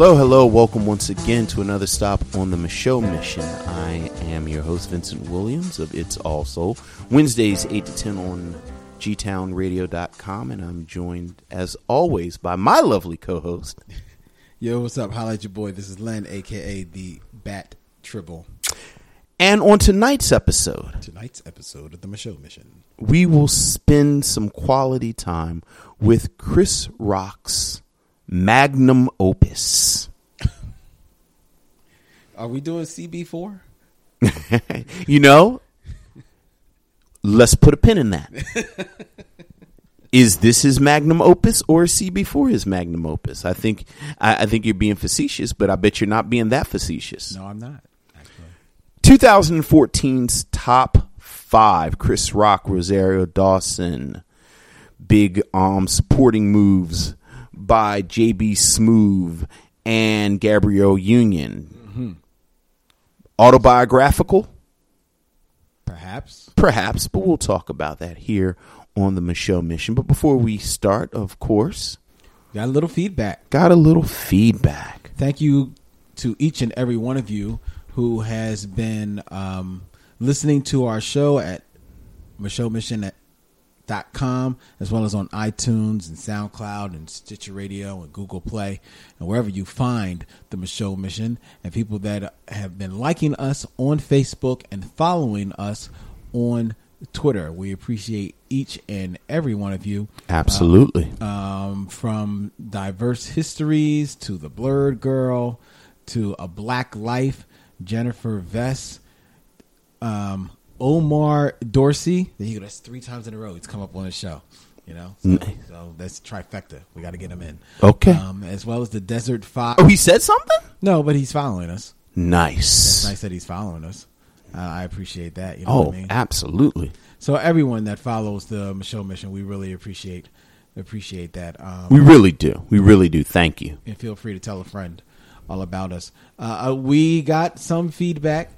Hello, hello. Welcome once again to another stop on the Micheaux Mission. I am your host, Vincent Williams of It's All Soul. Wednesdays, 8 to 10 on gtownradio.com. And I'm joined, as always, by my lovely co host. Yo, what's up? Holla at your boy. This is Len, aka the Bat Tribble. And on tonight's episode, Tonight's episode of the Micheaux Mission. we will spend some quality time with Chris Rock's magnum opus. Are we doing CB4? you know, let's put a pin in that. Is this his magnum opus or is CB4 his magnum opus? I think I, I think you're being facetious, but I bet you're not being that facetious. No, I'm not. Actually. 2014's top five: Chris Rock, Rosario Dawson, big um supporting moves by JB Smoove and Gabrielle Union. Autobiographical. Perhaps. Perhaps, but we'll talk about that here on the Micheaux Mission. But before we start, of course, Got a little feedback. got a little feedback. Thank you to each and every one of you who has been um, listening to our show at Micheaux Mission at MicheauxMission.com as well as on iTunes and SoundCloud and Stitcher Radio and Google Play and wherever you find the Micheaux Mission and people that have been liking us on Facebook and following us on Twitter. We appreciate each and every one of you Absolutely. um, from diverse histories to the blurred girl to a black life jennifer vess um, omar dorsey there you go that's three times in a row he's come up on the show you know so, Nice. so that's trifecta we got to get him in Okay. um, as well as the desert fox oh, he said something? no but he's following us Nice. it's nice that he's following us uh, i appreciate that you know Oh, what i mean absolutely. so everyone that follows the micheaux mission we really appreciate appreciate that um, We really do. We really do. Thank you. and feel free to tell a friend all about us. Uh, uh, we got some feedback,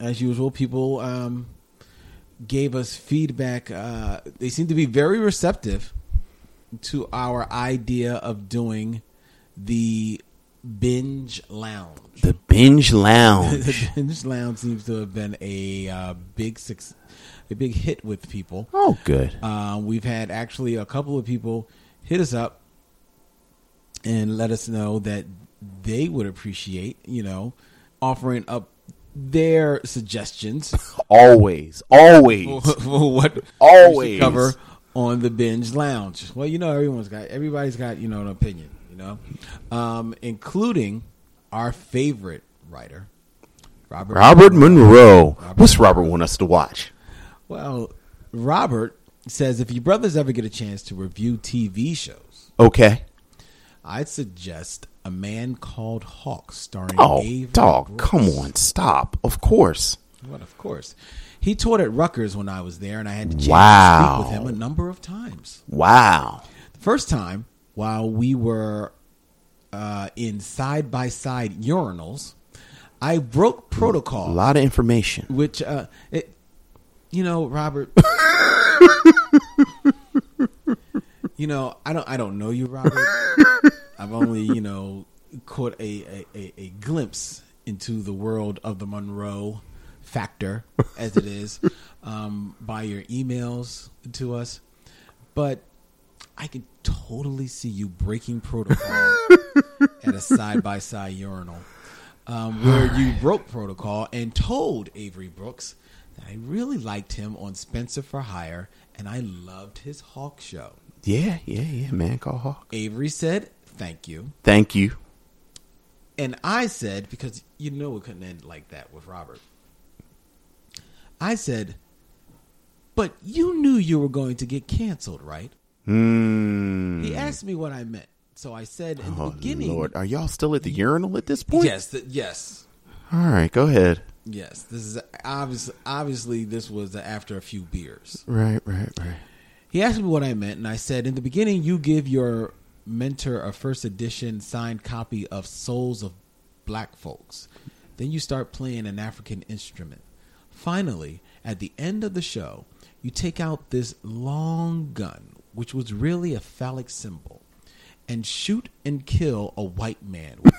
as usual. People um, gave us feedback. Uh, they seem to be very receptive to our idea of doing the binge lounge. The binge lounge. the binge lounge seems to have been a uh, big suc a big hit with people. oh, good. Uh, we've had actually a couple of people hit us up and let us know that they would appreciate, you know, offering up their suggestions Always. Always. what Always. cover on the binge lounge. Well, you know, everyone's got everybody's got you know an opinion, you know, um, including our favorite writer, Robert. Robert Monroe. What's Robert want us to watch? Well, Robert says if you brothers ever get a chance to review TV shows, Okay. I'd suggest A Man Called Hawk, starring Oh, Avery dog. Brooks. Come on. Stop. Of course. What, of course. He taught at Rutgers when I was there, and I had chance Wow. to speak with him a number of times. Wow. The first time, while we were uh, in side by side urinals, I broke protocol. A lot of information. which, uh, it, you know, Robert. you know, I don't, I don't know you, Robert. I've only, you know, caught a, a, a, a glimpse into the world of the Monroe factor, as it is, um, by your emails to us. But I can totally see you breaking protocol at a side by side urinal, um, where you broke protocol and told Avery Brooks that I really liked him on Spencer for Hire and I loved his Hawk show. Yeah, yeah, yeah. Man called Hawk. Avery said, "Thank you," Thank you. and I said, because you know it couldn't end like that with Robert. I said, "But you knew you were going to get canceled, right?" Hmm. He asked me what I meant, so I said in the Oh, beginning, Lord. Are y'all still at the urinal at this point? Yes, th- yes, All right, go ahead. yes. This is obviously obviously this was after a few beers. Right, right, right. He asked me what I meant, and I said, in the beginning, you give your mentor a first edition signed copy of Souls of Black Folks. Then you start playing an African instrument. Finally, at the end of the show, you take out this long gun, which was really a phallic symbol, and shoot and kill a white man with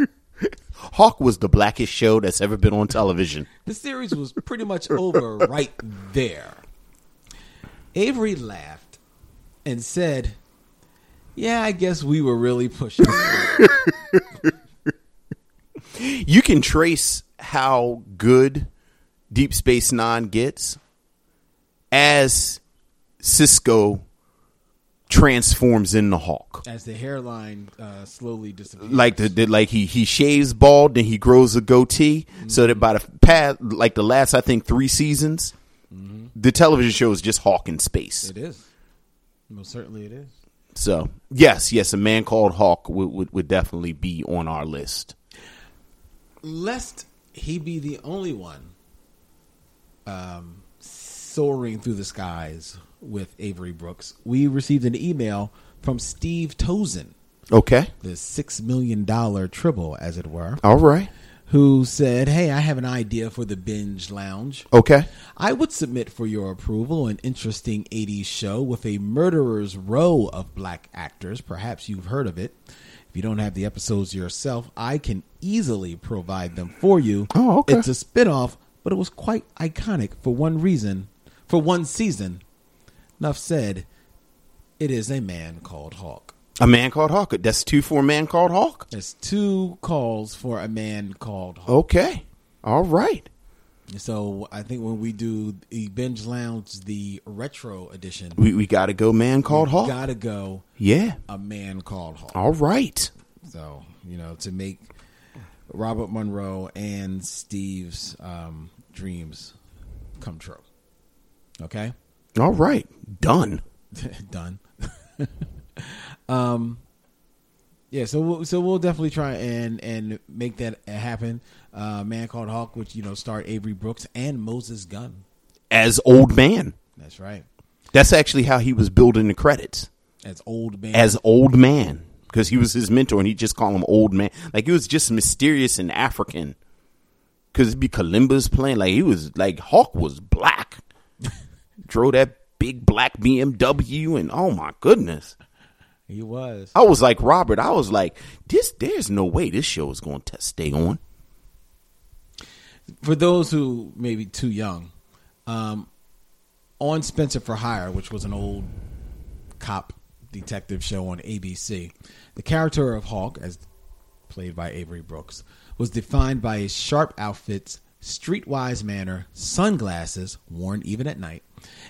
it. Hawk was the blackest show that's ever been on television. The series was pretty much over right there. Avery laughed and said, Yeah, I guess we were really pushing. You can trace how good Deep Space Nine gets as Sisko transforms into Hawk. As the hairline uh, slowly disappears. Like the, the like he he shaves bald, then he grows a goatee, so that by the past like the last I think three seasons, the television show is just Hawk in space. It is. Most certainly it is. So yes, yes, a man called Hawk would, would, would definitely be on our list. Lest he be the only one um, soaring through the skies with Avery Brooks, we received an email from Steve Tozen, Okay, the $6 million tribble, as it were, all right, who said, Hey, I have an idea for the Binge Lounge. okay. I would submit for your approval an interesting 80s show with a murderer's row of black actors. Perhaps you've heard of it. If you don't have the episodes yourself, I can easily provide them for you. Oh, okay. It's a spin-off, but it was quite iconic for one reason, for one season. Enough said, it is a man called Hawk. A man called Hawk. That's two for a man called Hawk. That's two calls for a man called Hawk. Okay, all right. So I think when we do the Binge Lounge, the retro edition, We we got to go. Man called Hawk. gotta go yeah. a man called Hawk. All right. So you know to make Robert Monroe and Steve's um, dreams come true. Okay, All right. Done. done. um, yeah. So we'll, so we'll definitely try and and make that happen. Uh, man called Hawk, which you know starred Avery Brooks and Moses Gunn. As old man. That's right. That's actually how he was building the credits. As old man. As old man. Because he was his mentor and he just called him old man. Like he was just mysterious and African. Because it'd be Kalimba's playing. Like he was, like Hawk was black. Drove that big black BMW and oh my goodness. He was. I was like Robert. I was like, this. There's no way this show is going to stay on. for those who may be too young, um, on Spencer for Hire, which was an old cop detective show on ABC, the character of Hawk, as played by Avery Brooks, was defined by his sharp outfits, streetwise manner, sunglasses worn even at night,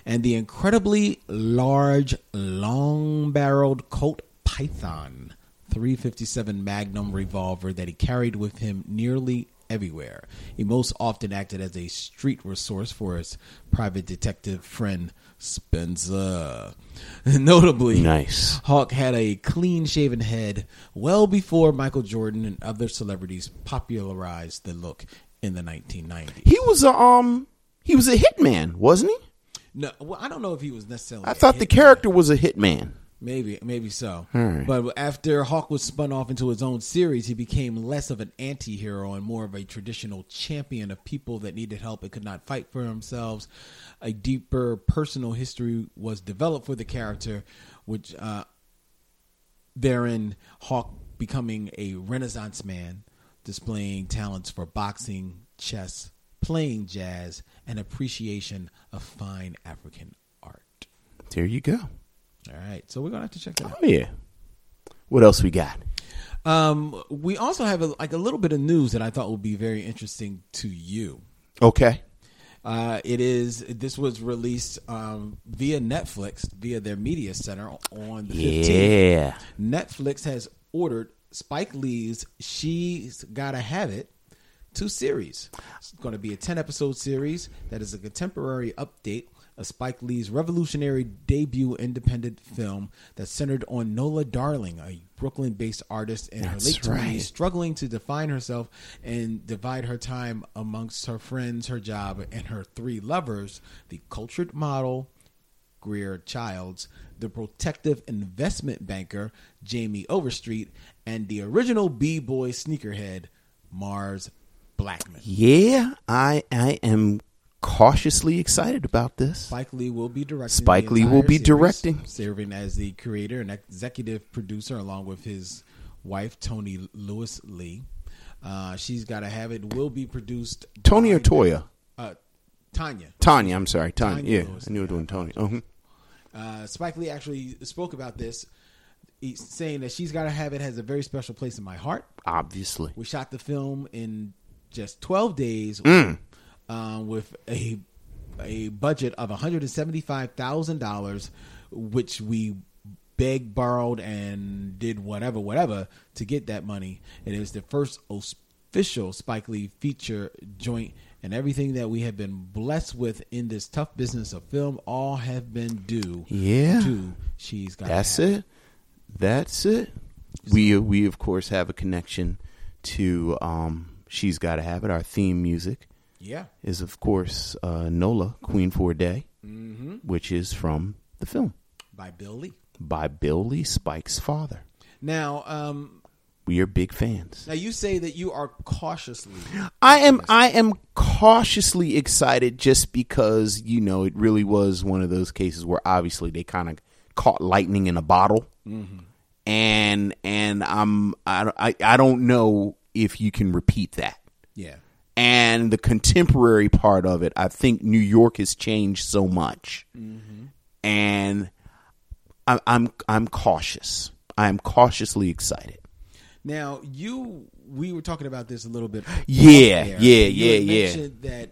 and the incredibly large, long-barreled Colt Python 357 Magnum revolver that he carried with him nearly everywhere. He most often acted as a street resource for his private detective friend Spencer. Notably, Nice. Hawk had a clean shaven head well before Michael Jordan and other celebrities popularized the look in the 1990s. He was a um. He was a hitman, wasn't he? No, well, I don't know if he was necessarily. I thought the character was a hitman. Maybe, maybe so. But after Hawk was spun off into his own series, he became less of an anti-hero and more of a traditional champion of people that needed help and could not fight for themselves. A deeper personal history was developed for the character, which uh, therein Hawk becoming a Renaissance man, displaying talents for boxing, chess, playing jazz, and appreciation of fine African art. There you go. All right, so we're gonna have to check that out. Oh yeah. What else we got? Um, we also have a, like a little bit of news that I thought would be very interesting to you. Okay. Uh, it is this was released um, via Netflix via their media center on the fifteenth. Yeah. Netflix has ordered Spike Lee's "She's Gotta Have It" two series. It's going to be a ten episode series that is a contemporary update of Spike Lee's revolutionary debut independent film that's centered on Nola Darling, a Brooklyn based artist in her late twenties, right. struggling to define herself and divide her time amongst her friends, her job, and her three lovers: the cultured model. Greer Childs, the protective investment banker Jamie Overstreet, and the original b-boy sneakerhead Mars Blackman. Yeah, I I am cautiously excited about this. Spike Lee will be directing. Spike Lee will be series, directing. serving as the creator and executive producer, along with his wife Tony Lewis Lee. Uh, she's got to have it. Will be produced. Tony or Toya? Uh, Tanya. Tanya, I'm sorry, Tanya. Tanya yeah, Lewis, I knew it was doing Tony. Uh-huh. Uh, Spike Lee actually spoke about this, saying that she's got to have it has a very special place in my heart. Obviously, We shot the film in just 12 days Mm. um, with a a budget of $175,000, which we begged, borrowed, and did whatever, whatever to get that money. And it was the first official Spike Lee feature joint. And everything that we have been blessed with in this tough business of film all have been due Yeah. to She's Got that's it. That's it. We we of course have a connection to um, she's got to have it. Our theme music Yeah. is of course uh, Nola Queen for a Day, Mm-hmm. which is from the film By Bill Lee. by Bill Lee Spike's father. Now, um, We are big fans. now you say that you are cautiously I am I am cautiously excited just because you know it really was one of those cases where obviously they kind of caught lightning in a bottle, and and I'm I, don't- I I don't know if you can repeat that. Yeah. And the contemporary part of it, I think New York has changed so much, mm-hmm. and I, I'm I'm cautious. I am cautiously excited. Now you, we were talking about this a little bit. Yeah, yeah, yeah, yeah. mentioned That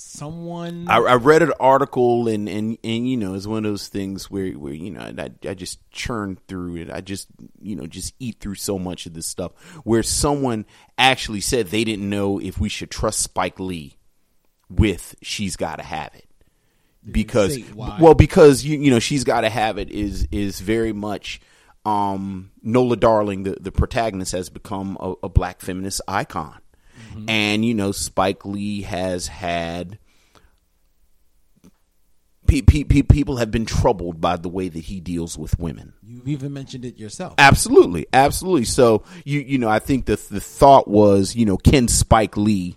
someone, I, I read an article and, and, and you know it's one of those things where, where you know I, I just churn through it. I just you know just eat through so much of this stuff. Where someone actually said they didn't know if we should trust Spike Lee with "She's Got to Have It" because well because you you know "She's Got to Have it is is very much um, Nola Darling, the the protagonist, has become a, a black feminist icon. And you know, Spike Lee has had pe- pe- pe- people have been troubled by the way that he deals with women. You've even mentioned it yourself. Absolutely, absolutely. So you you know, I think the the thought was, you know, can Spike Lee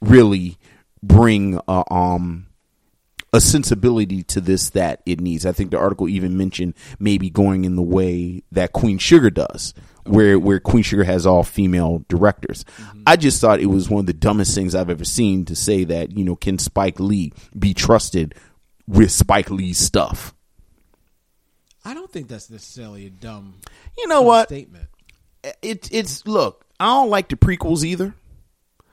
really bring a, um a sensibility to this that it needs? I think the article even mentioned maybe going in the way that Queen Sugar does. Where where Queen Sugar has all female directors, mm-hmm. I just thought it was one of the dumbest things I've ever seen to say that you know can Spike Lee be trusted with Spike Lee's stuff? I don't think that's necessarily a dumb You know what? statement. it, it's look i don't like the prequels either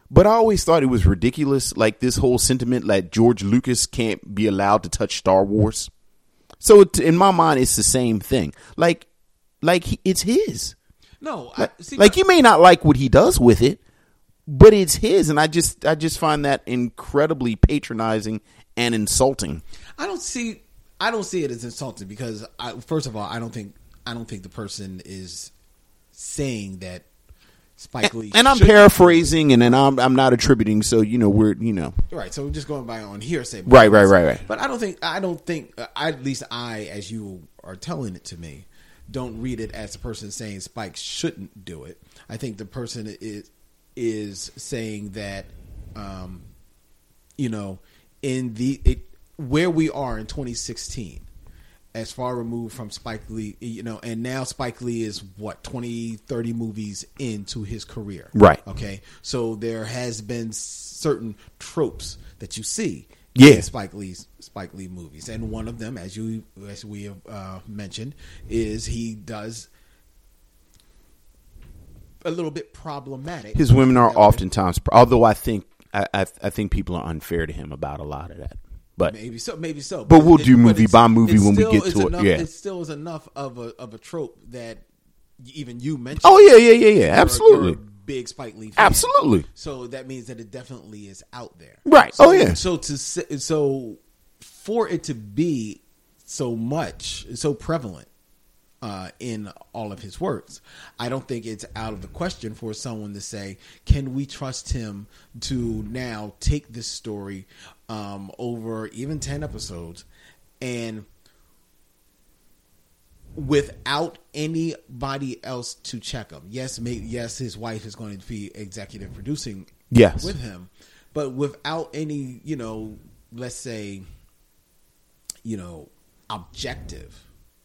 but i always thought it was ridiculous like this whole sentiment that george lucas can't be allowed to touch star wars so it, in my mind it's the same thing like like it's his No, I, see, like you may not like what he does with it but it's his and i just i just find that incredibly patronizing and insulting I don't see. I don't see it as insulting because, I, first of all, I don't think I don't think the person is saying that Spike Lee. and i'm paraphrasing and then i'm i'm not attributing so you know we're you know Right, so we're just going by on hearsay. Right, right, right, right. But I don't think I don't think uh, at least I, as you are telling it to me, don't read it as the person saying Spike shouldn't do it. I think the person is is saying that, um, you know, in the it, where we are in 2016. As far removed from Spike Lee, you know, and now Spike Lee is what 20, 30 movies into his career, Right. Okay, so there has been certain tropes that you see Yeah. Spike Lee's Spike Lee movies, and one of them, as you as we have uh, mentioned, is he does a little bit problematic. his women are oftentimes although i think I, I i think people are unfair to him about a lot of that but Maybe so, maybe so. But we'll do movie by movie when we get to it, yeah. it still is enough of a of a trope that even you mentioned. oh yeah yeah yeah yeah You're a- you're absolutely big Spike Lee. Fan. absolutely So that means that it definitely is out there. Right. So, Oh, yeah. So to say, so for it to be so much so prevalent uh, in all of his works, I don't think it's out of the question for someone to say, "Can we trust him to now take this story um, over even ten episodes and?" Without anybody else to check him. Yes, may, yes, his wife is going to be executive producing Yes. with him, but without any, you know, let's say, you know, objective,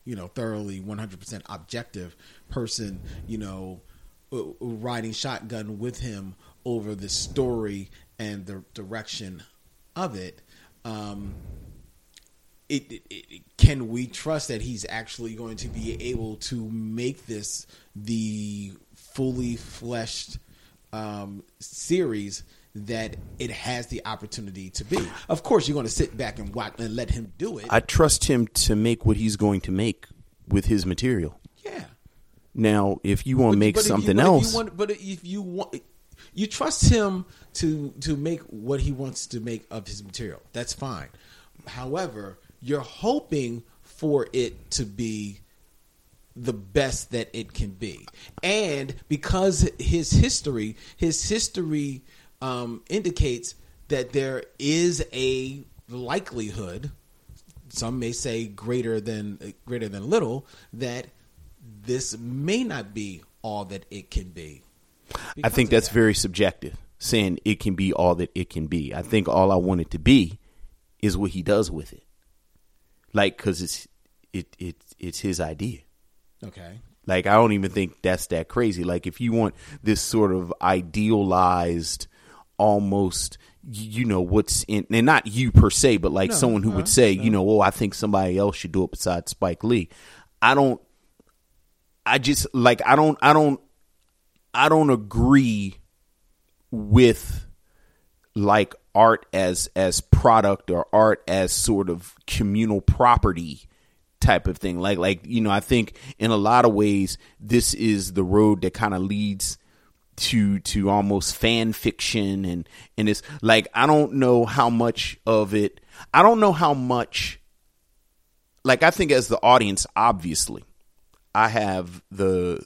you know, thoroughly 100% objective person, you know, uh, riding shotgun with him over the story and the direction of it. Um, it, it, it, can we trust that he's actually going to be able to make this the fully fleshed um, series that it has the opportunity to be? Of course, you're going to sit back and watch and let him do it. I trust him to make what he's going to make with his material. yeah. Now, if you want to make but if you- something but you else, want- but if you want, you trust him to to make what he wants to make of his material. That's fine. However, you're hoping for it to be the best that it can be, and because his history, his history um, indicates that there is a likelihood some may say greater than greater than little that this may not be all that it can be. I think that's that. very subjective, saying it can be all that it can be. I think all I want it to be is what he does with it, like because it's it it it's his idea. okay. Like I don't even think that's that crazy. Like if you want this sort of idealized, almost you know what's in, and not you per se, but like No, someone who uh, would say, you know, oh, I think somebody else should do it besides Spike Lee. I don't. I just like I don't I don't I don't agree with like art as as product or art as sort of communal property type of thing. Like like you know i think in a lot of ways this is the road that kind of leads to to almost fan fiction and and it's like i don't know how much of it i don't know how much like i think as the audience obviously i have the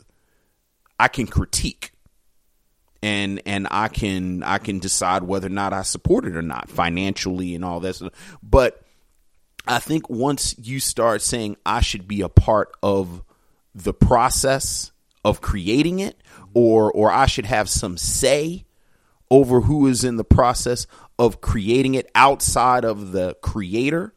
i can critique and and I can I can decide whether or not I support it or not financially and all that. But I think once you start saying I should be a part of the process of creating it, or or I should have some say over who is in the process of creating it outside of the creator.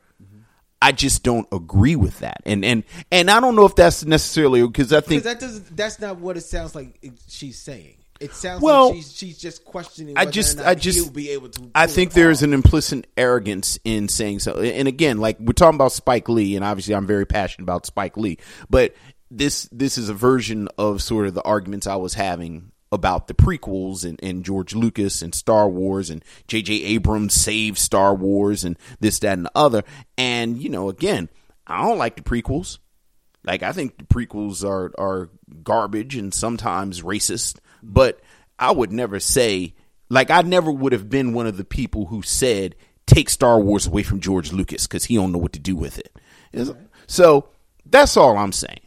I just don't agree with that, and and and I don't know if that's necessarily because I think that doesn't. That's not what it sounds like. she's saying. It sounds Well, like she's she's just questioning. I just- I just- be able to. I think there's an implicit arrogance in saying so. And again, like we're talking about Spike Lee, and obviously I'm very passionate about Spike Lee, but this this is a version of sort of the arguments I was having about the prequels and, and George Lucas and Star Wars and J.J. Abrams saved Star Wars and this, that, and the other. And, you know, again, I don't like the prequels. Like I think the prequels are are garbage and sometimes racist, but I would never say like I never would have been one of the people who said take Star Wars away from George Lucas because he don't know what to do with it. Is- So that's all I'm saying.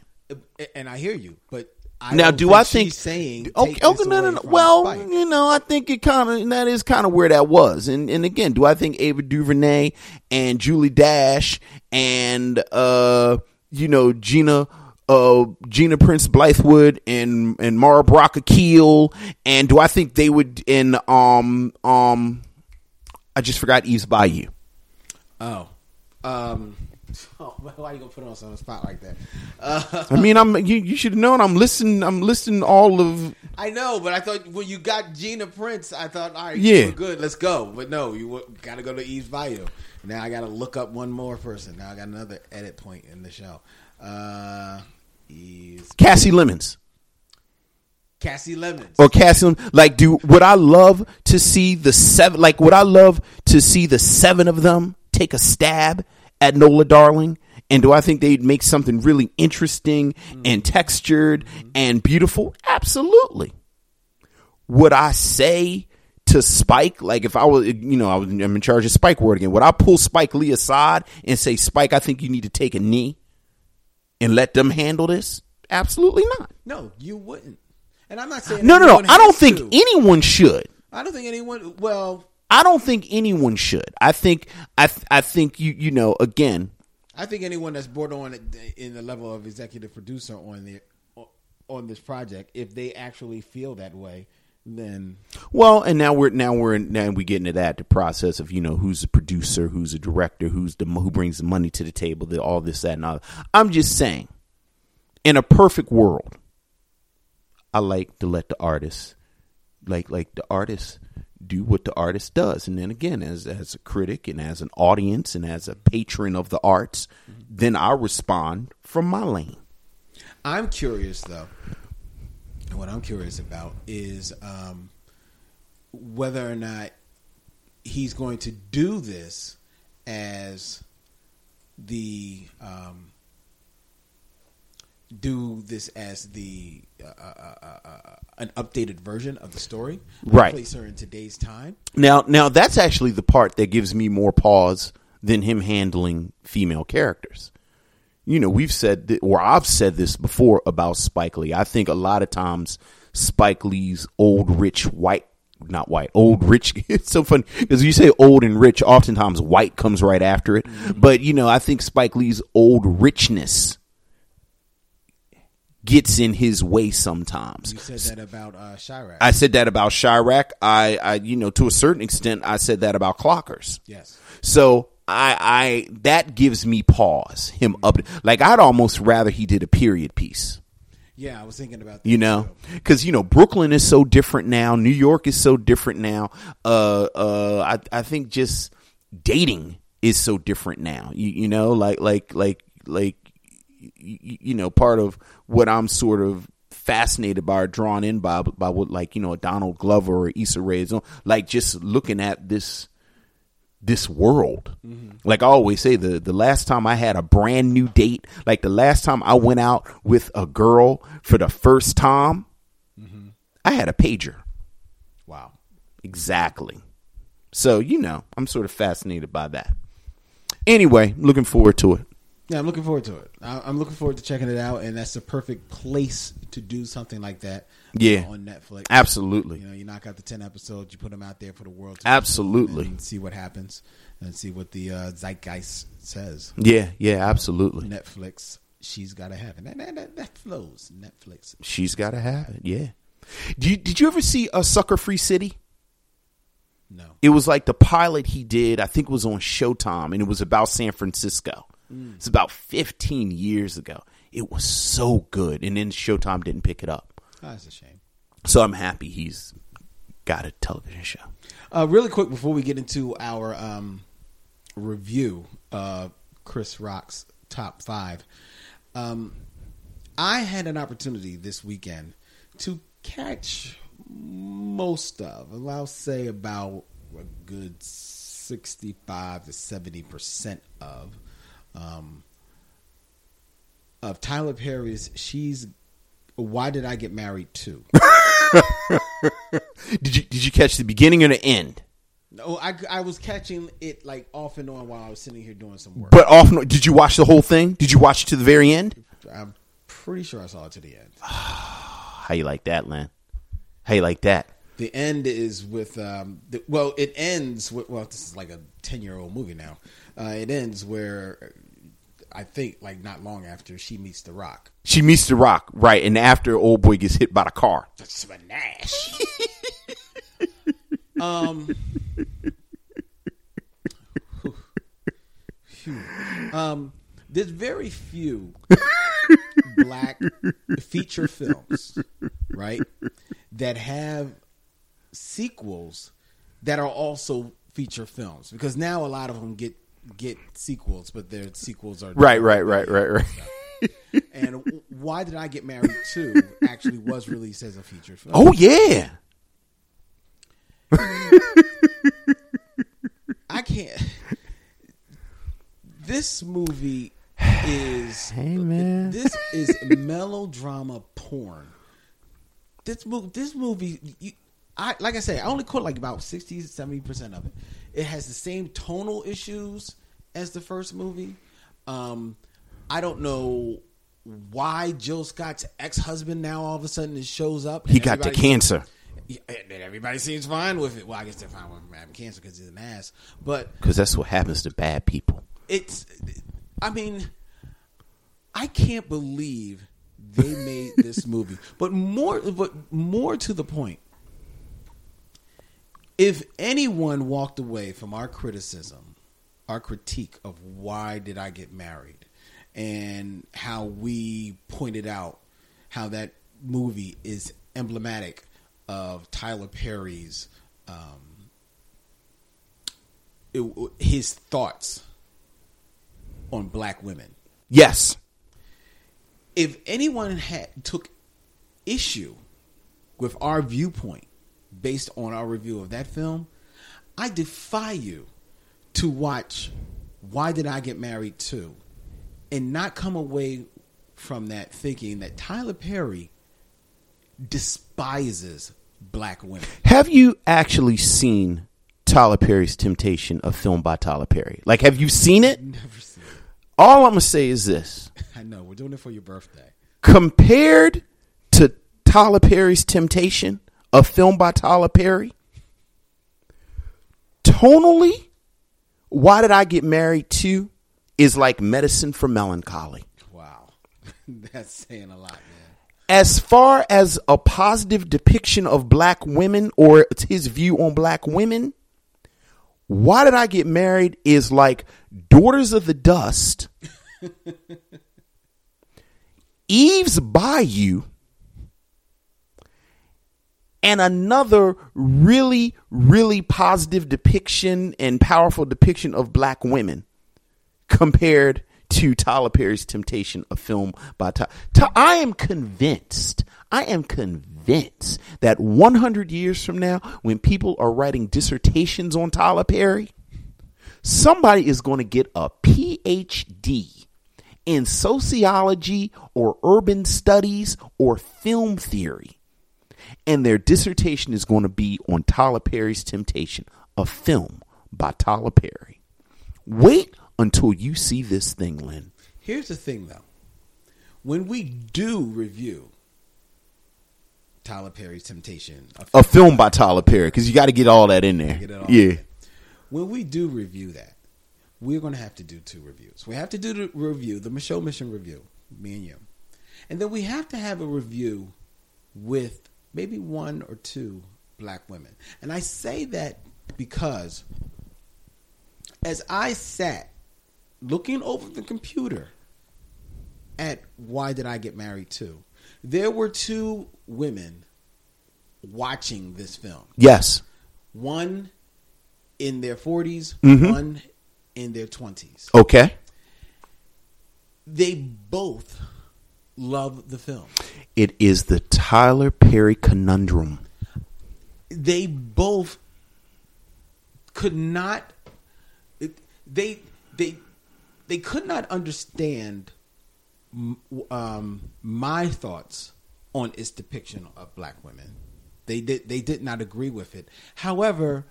and I hear you, but I now, don't do I she's think saying Okay, take okay this no, no, no. Well, Spike? you know, I think it kind of that is kind of where that was. And and again, do I think Ava DuVernay and Julie Dash and uh, you know, Gina uh Gina Prince Bythewood and and Mara Brock Akil and do I think they would in um um I just forgot Eve's Bayou. Oh, um, oh, why are you gonna put us on the spot like that? Uh, I mean, I'm you, you should have known I'm listening I'm listening all of I know, but I thought when you got Gina Prince, I thought, all right, Yeah. good, let's go. But no, you got to go to Eve's Bayou. Now I got to look up one more person. Now I got another edit point in the show. Uh, Eve's Kasi Lemmons. Kasi Lemmons. or Cassie, like, do would I love to see the seven? Like, would I love to see the seven of them take a stab at Nola Darling? And do I think they'd make something really interesting mm. and textured mm-hmm. and beautiful? Absolutely. Would I say to Spike, like if I was, you know, I was, I'm in charge of Spike Word again, would I pull Spike Lee aside and say, Spike, I think you need to take a knee and let them handle this? Absolutely not. No, you wouldn't. And I'm not saying No, no, no. I don't think to. anyone should. I don't think anyone. Well, I don't think anyone should. I think I th- I think you you know again. I think anyone that's brought on in the level of executive producer on the on this project, if they actually feel that way, then Well, and now we're now we're now we get into that the process of you know who's the producer, who's the director, who's the who brings the money to the table, the, all this that and all. I'm just saying, in a perfect world, I like to let the artist, like like the artist, do what the artist does, and then again, as as a critic and as an audience and as a patron of the arts, mm-hmm. then I respond from my lane. I'm curious though. And what I'm curious about is um, whether or not he's going to do this as the um, do this as the uh, uh, uh, uh, an updated version of the story, Right. Place her in today's time. Now, now that's actually the part that gives me more pause than him handling female characters. You know, we've said, th- or I've said this before about Spike Lee. I think a lot of times Spike Lee's old, rich, white, not white, old, rich. It's so funny because you say old and rich, oftentimes white comes right after it. But, you know, I think Spike Lee's old richness gets in his way sometimes. You said that about uh, Chi-Raq. I said that about Chi-Raq. I, I, you know, to a certain extent, I said that about Clockers. yes. So I, I, that gives me pause. Him up, like I'd almost rather he did a period piece. Yeah, I was thinking about that You know, because you know Brooklyn is so different now. New York is so different now. Uh, uh, I, I think just dating is so different now. You, you know, like, like, like, like, you, you know, part of what I'm sort of fascinated by or drawn in by, by what, like, you know, a Donald Glover or Issa Rae is on, like, just looking at this, this world. Mm-hmm. Like I always say, the the last time I had a brand new date, like the last time I went out with a girl for the first time, mm-hmm. I had a pager. Wow. Exactly. So you know, I'm sort of fascinated by that. Anyway, looking forward to it. Yeah, I'm looking forward to it. I- I'm looking forward to checking it out, and that's the perfect place to do something like that. Yeah. on Netflix. Absolutely. You know, you knock out the ten episodes, you put them out there for the world. to Absolutely. and see what happens, and see what the uh, zeitgeist says. Yeah, yeah, absolutely. Netflix, she's got to have it. That, that, that, that flows. Netflix. She's got to have it. Yeah. Did you, did you ever see a Sucker Free City? No. It was like the pilot he did, I think it was on Showtime, and it was about San Francisco. It's about 15 years ago. It was so good, and then Showtime didn't pick it up. Oh, that's a shame. So I'm happy he's got a television show. Uh, really quick before we get into our um, review of Chris Rock's top five, um, I had an opportunity this weekend to catch most of, I'll say about a good sixty-five to seventy percent of, um, of Tyler Perry's. She's. Why did I get married too? Did you did you catch the beginning or the end? No, I, I was catching it like off and on while I was sitting here doing some work. But often, did you watch the whole thing? Did you watch it to the very end? I'm pretty sure I saw it to the end. How you like that, Len? How you like that? The end is with um, the, well, it ends with well, this is like a ten year old movie now. Uh, it ends where I think like not long after she meets The Rock. She meets the Rock, right? And after old boy gets hit by the car. That's Nash. um. Um, there's very few black feature films, right, that have sequels that are also feature films because now a lot of them get get sequels, but their sequels are Right, right, right, right, right. And why did I get married too? Actually, was released as a feature film. Oh yeah. I can't. This movie is Hey, man. This is melodrama porn. This movie, this movie, you, I like I said, I only caught like about 60 70 percent of it. It has the same tonal issues as the first movie. Um, I don't know why Jill Scott's ex husband now all of a sudden shows up. He got the cancer and everybody seems fine with it. Well, I guess they're fine with him having cancer because he's an ass. But because that's what happens to bad people. it's i mean i can't believe they made this movie but more but more to the point if anyone walked away from our criticism, our critique of why did I get married, and how we pointed out how that movie is emblematic of Tyler Perry's um, it, his thoughts on black women. Yes. If anyone had took issue with our viewpoint based on our review of that film, I defy you to watch Why Did I Get Married Too and not come away from that thinking that Tyler Perry despises black women. Have you actually seen Tyler Perry's Temptation, a film by Tyler Perry? Like, have you seen it? Never seen it. All I'm going to say is this I know, we're doing it for your birthday. compared to Tyler Perry's Temptation, a film by Tyler Perry, tonally, Why Did I Get Married Too is like medicine for melancholy. Wow. That's saying a lot, man. As far as a positive depiction of black women or his view on black women, Why Did I Get Married is like Daughters of the Dust, Eve's Bayou, and another really, really positive depiction and powerful depiction of black women compared to Tyler Perry's Temptation, a film by Tyler. I am convinced, I am convinced that 100 years from now, when people are writing dissertations on Tyler Perry, somebody is going to get a PhD in sociology or urban studies or film theory. And their dissertation is going to be on Tyler Perry's Temptation, a film by Tyler Perry. Wait until you see this thing, Len. Here's the thing, though. When we do review Tyler Perry's Temptation, a A film by Tyler Perry, because you got to get all that in there. Get it all yeah. when we do review that, we're going to have to do two reviews. We have to do the review, the Micheaux Mission review, me and you. And then we have to have a review with maybe one or two black women. And I say that because as I sat looking over the computer at Why Did I Get Married Too, there were two women watching this film Yes. one in their 40s, Mhm. one in their 20s. Okay. They both love the film. It is the Tyler Perry conundrum. They both could not they they they could not understand um, my thoughts on its depiction of black women. They did they did not agree with it. However,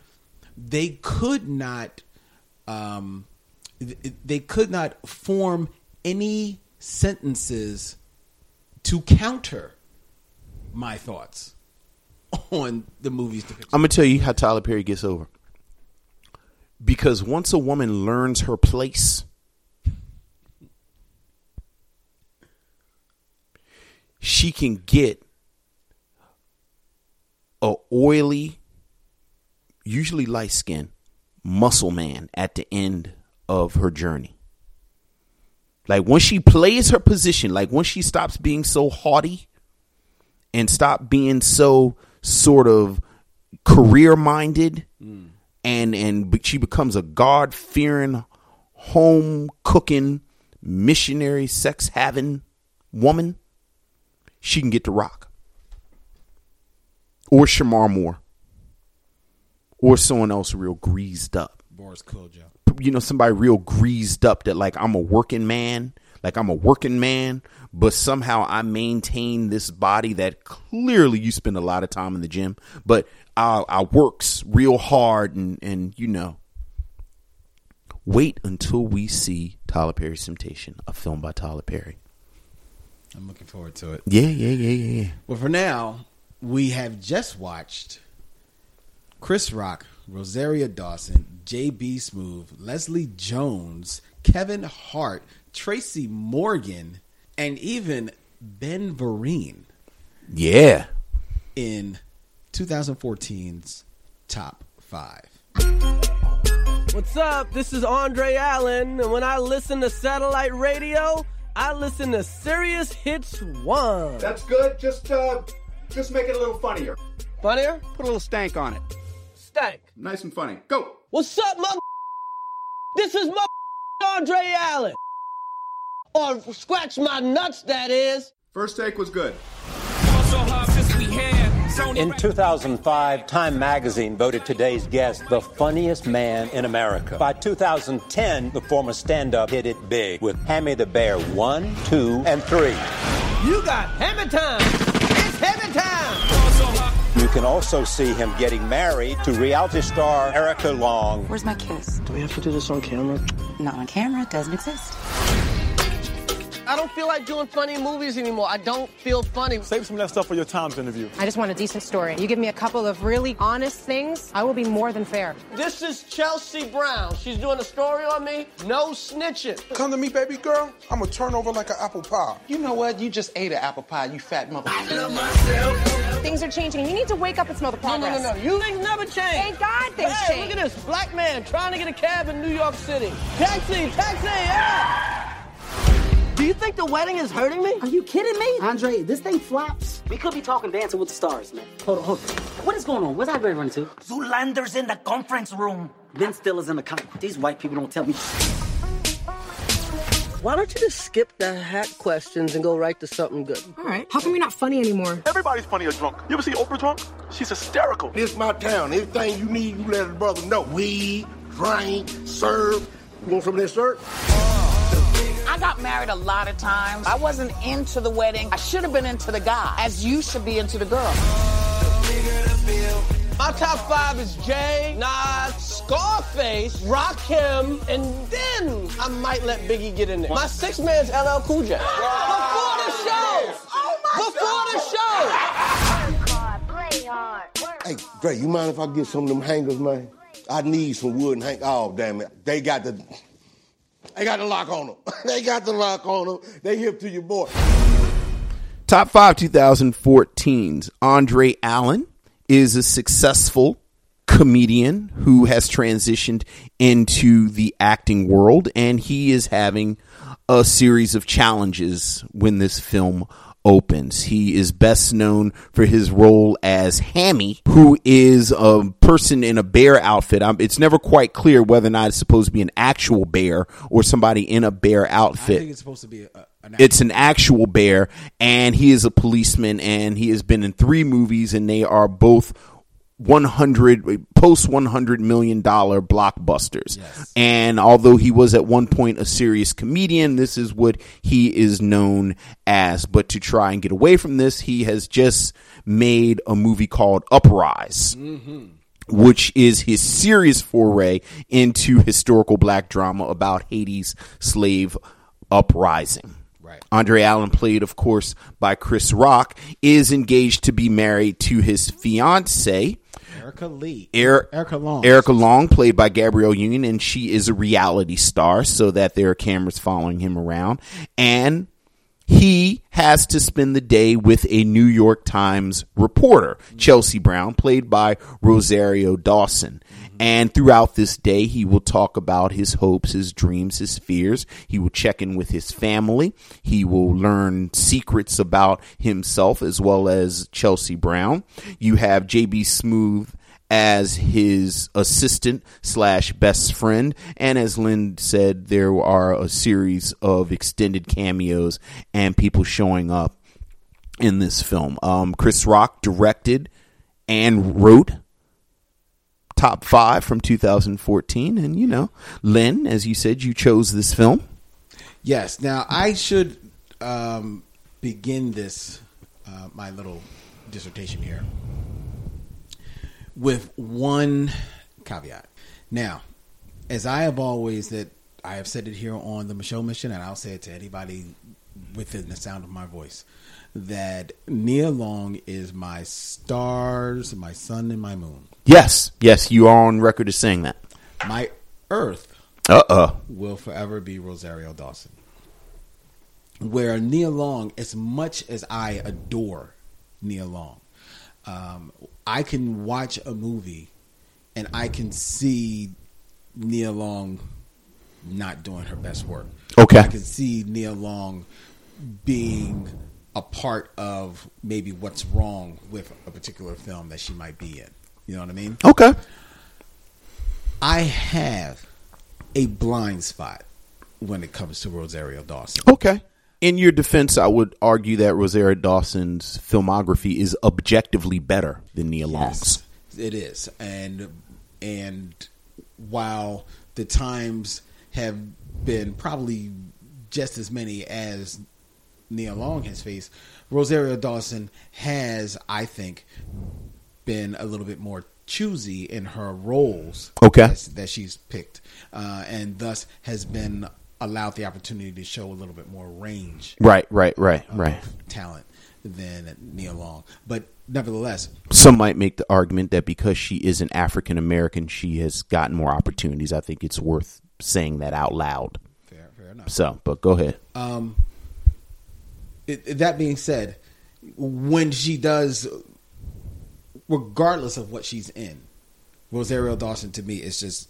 they could not um, they could not form any sentences to counter my thoughts on the movie's depiction. I'm to tell you how Tyler Perry gets over. Because once a woman learns her place, she can get a oily, usually light skinned muscle man at the end of her journey. Like when she plays her position, like when she stops being so haughty and stop being so sort of career minded mm. and and she becomes a God fearing, home cooking, missionary, sex having woman, she can get to rock. Or Shemar Moore. Or someone else real greased up Boris Kodjoe. You know somebody real greased up that like I'm a working man, like I'm a working man, but somehow I maintain this body that clearly you spend a lot of time in the gym, but I, I works real hard and and you know. Wait until we see Tyler Perry's Temptation, a film by Tyler Perry. I'm looking forward to it. Yeah, yeah, yeah, yeah, yeah. But for now, we have just watched Chris Rock, Rosario Dawson, J.B. Smoove, Leslie Jones, Kevin Hart, Tracy Morgan, and even Ben Vereen Yeah. in 2014's top five. What's up? This is Andre Allen, and when I listen to satellite radio, I listen to Sirius Hits One. That's good. Just uh, just make it a little funnier. Funnier? Put a little stank on it. Stank. Nice and funny. Go. What's up, mother? This is my Andre Allen. Or scratch my nuts, that is. First take was good. In 2005, Time magazine voted today's guest the funniest man in America. By 2010, the former stand up hit it big with Hammy the Bear 1, 2, and 3. You got hammer time. It's hammer time. You can also see him getting married to reality star Erica Long. Where's my kiss? Do we have to do this on camera? Not on camera. It doesn't exist. I don't feel like doing funny movies anymore. I don't feel funny. Save some of that stuff for your Times interview. I just want a decent story. You give me a couple of really honest things, I will be more than fair. This is Chelsea Brown. She's doing a story on me. No snitching. Come to me, baby girl. I'm gonna turn over like an apple pie. You know what? You just ate an apple pie, you fat mother. I love myself. Things are changing. You need to wake up and smell the progress. No, no, no, no. You things never change. Thank God things hey, change. look at this. Black man trying to get a cab in New York City. Taxi, taxi, yeah! Do you think the wedding is hurting me? Are you kidding me? Andre, this thing flops. We could be talking Dancing with the Stars, man. Hold on, hold on. What is going on? Where's Andre running to? Zoolander's in the conference room. Ben Stiller's in the con- These white people don't tell me. Why don't you just skip the hat questions and go right to something good? All right. How come you're not funny anymore? Everybody's funny or drunk. You ever see Oprah drunk? She's hysterical. This my town. Anything you need, you let a brother know. Weed, drink, serve. You want some of this, sir? I got married a lot of times. I wasn't into the wedding. I should have been into the guy, as you should be into the girl. My top five is Jay, Nas, Scarface, Rakim, and then I might let Biggie get in there. My six man's LL Cool J. Before the show! Before the show! Hey, Dre, you mind if I get some of them hangers, man? I need some wood and hang. Oh, damn it. They got the. They got the lock on them. they got the lock on them. They hip to your boy. Top five 2014s. Andre Allen is a successful comedian who has transitioned into the acting world, and he is having a series of challenges when this film opens. He is best known for his role as Hammy, who is a person in a bear outfit. Um, it's never quite clear whether or not it's supposed to be an actual bear or somebody in a bear I I outfit think it's supposed to be a, an it's an actual bear and he is a policeman and he has been in three movies and they are both 100 post 100 million dollar blockbusters and although he was at one point a serious comedian this is what he is known as but to try and get away from this he has just made a movie called Uprize mm-hmm. which is his serious foray into historical black drama about Haiti's slave uprising. Right. Andre Allen, played, of course, by Chris Rock, is engaged to be married to his fiancee, Erica Lee. Er- Erica Long. Erica Long, played by Gabrielle Union, and she is a reality star, so that there are cameras following him around. And he has to spend the day with a New York Times reporter, Chelsea Brown, played by Rosario Dawson. And throughout this day, he will talk about his hopes, his dreams, his fears. He will check in with his family. He will learn secrets about himself as well as Chelsea Brown. You have J.B. Smoove as his assistant slash best friend. And as Len said, there are a series of extended cameos and people showing up in this film. Um, Chris Rock directed and wrote top five from 2014. And, you know, Len, as you said, you chose this film. Yes. Now I should um, begin this uh, my little dissertation here with one caveat. Now, as I have always that I have said it here on the Micheaux Mission, and I'll say it to anybody within the sound of my voice, that Nia Long is my stars, my sun, and my moon. Yes, yes, you are on record as saying that. My Earth Uh uh will forever be Rosario Dawson. Where Nia Long, as much as I adore Nia Long, um, I can watch a movie and I can see Nia Long not doing her best work. Okay. I can see Nia Long being a part of maybe what's wrong with a particular film that she might be in. You know what I mean? Okay. I have a blind spot when it comes to Rosario Dawson. Okay. In your defense, I would argue that Rosario Dawson's filmography is objectively better than Nia Long's. It is, and and while the times have been probably just as many as Nia Long has faced, Rosario Dawson has, I think, been a little bit more choosy in her roles. Okay. that, she's picked, uh, and thus has been allowed the opportunity to show a little bit more range Right, right, right, right. talent than Nia Long. But nevertheless, Some might make the argument that because she is an African American, she has gotten more opportunities. I think it's worth saying that out loud. fair, fair enough. So, but go ahead. Um, it- that being said, when she does, regardless of what she's in, Rosario Dawson to me is just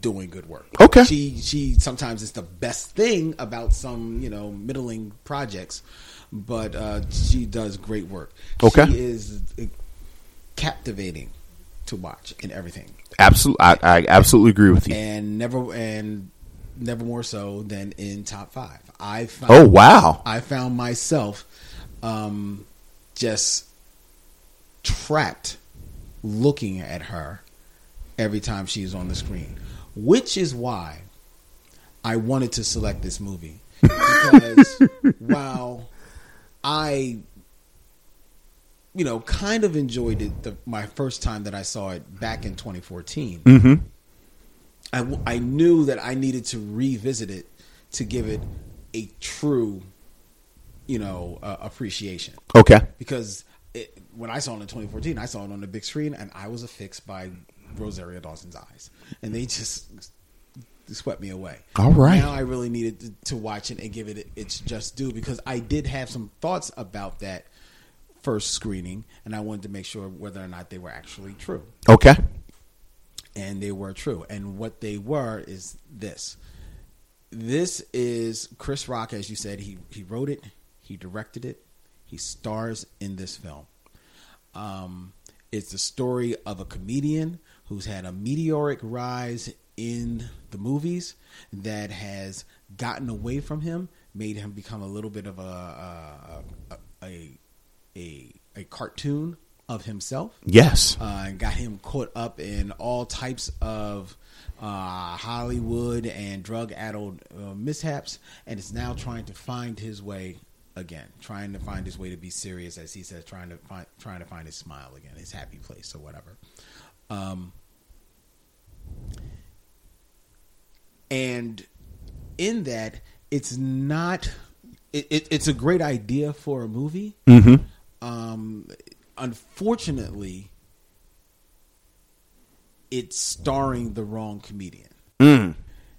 doing good work. Okay. She she sometimes it's the best thing about some you know middling projects, but uh, she does great work. Okay. She is captivating to watch in everything Absolutely, I, I absolutely agree with you. and never and never more so than in top five. I found, Oh, wow. I found myself um, just trapped looking at her every time she's on the screen, which is why I wanted to select this movie because while I you know, kind of enjoyed it the, my first time that I saw it back in 2014. Mm-hmm. I, I knew that I needed to revisit it to give it a true, you know, uh, appreciation. Okay. Because it, when I saw it in 2014, I saw it on the big screen, and I was affixed by Rosario Dawson's eyes, and they just swept me away. All right. Now I really needed to, to watch it and give it its just due because I did have some thoughts about that first screening, and I wanted to make sure whether or not they were actually true Okay. and they were true. And what they were is this. This is Chris Rock, as you said. He he wrote it, he directed it, he stars in this film. Um, it's the story of a comedian who's had a meteoric rise in the movies that has gotten away from him, made him become a little bit of a a a, a, a cartoon of himself Yes. uh, and got him caught up in all types of uh, Hollywood and drug-addled uh, mishaps, and is now trying to find his way again, trying to find his way to be serious, as he says, trying to find trying to find his smile again, his happy place or whatever. Um, and in that, it's not. It, it, it's a great idea for a movie. Mhm. Um, unfortunately, it's starring the wrong comedian. Mm.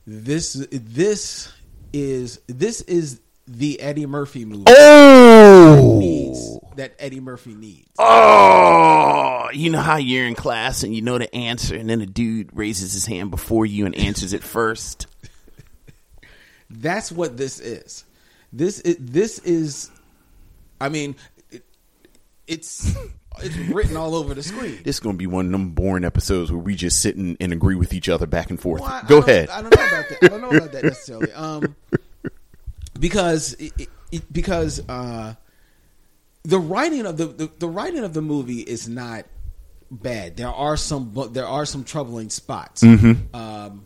This this is this is the Eddie Murphy movie Oh! that, needs, that Eddie Murphy needs. Oh, you know how you're in class and you know the answer, and then a dude raises his hand before you and answers it first. That's what this is. This is this is. I mean, it, it's it's written all over the screen. This is going to be one of them boring episodes where we just sit and, and agree with each other back and forth. Well, I- Go I ahead. I don't know about that. I don't know about that necessarily. Um, because it, it- because uh, the writing of the, the the writing of the movie is not bad. There are some there are some troubling spots, Mhm. um,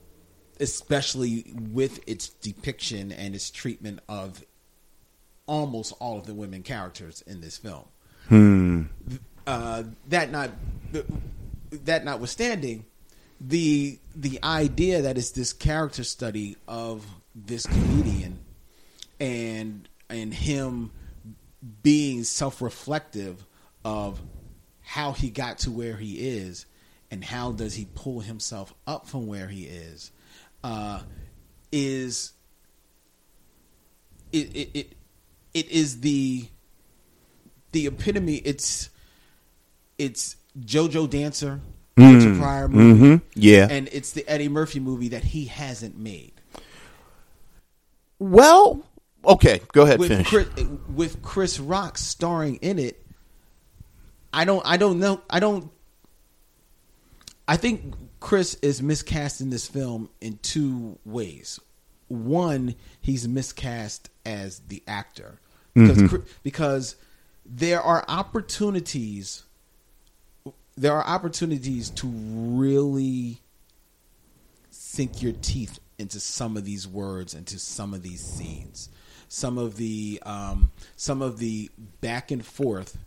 especially with its depiction and its treatment of almost all of the women characters in this film Hmm. uh, that not that notwithstanding, the the idea that it's this character study of this comedian and and him being self reflective of how he got to where he is and how does he pull himself up from where he is uh, is it, it it it is the the epitome it's it's JoJo Dancer Mm. Pryor movie. Mhm. Yeah. and it's the Eddie Murphy movie that he hasn't made. Well, okay, go ahead, with finish. Chris, with Chris Rock starring in it. I don't. I don't know. I don't. I think Chris is miscasting this film in two ways. One, he's miscast as the actor because Mhm. Because there are opportunities. There are opportunities to really sink your teeth into some of these words, into some of these scenes, some of the um, some of the back and forth,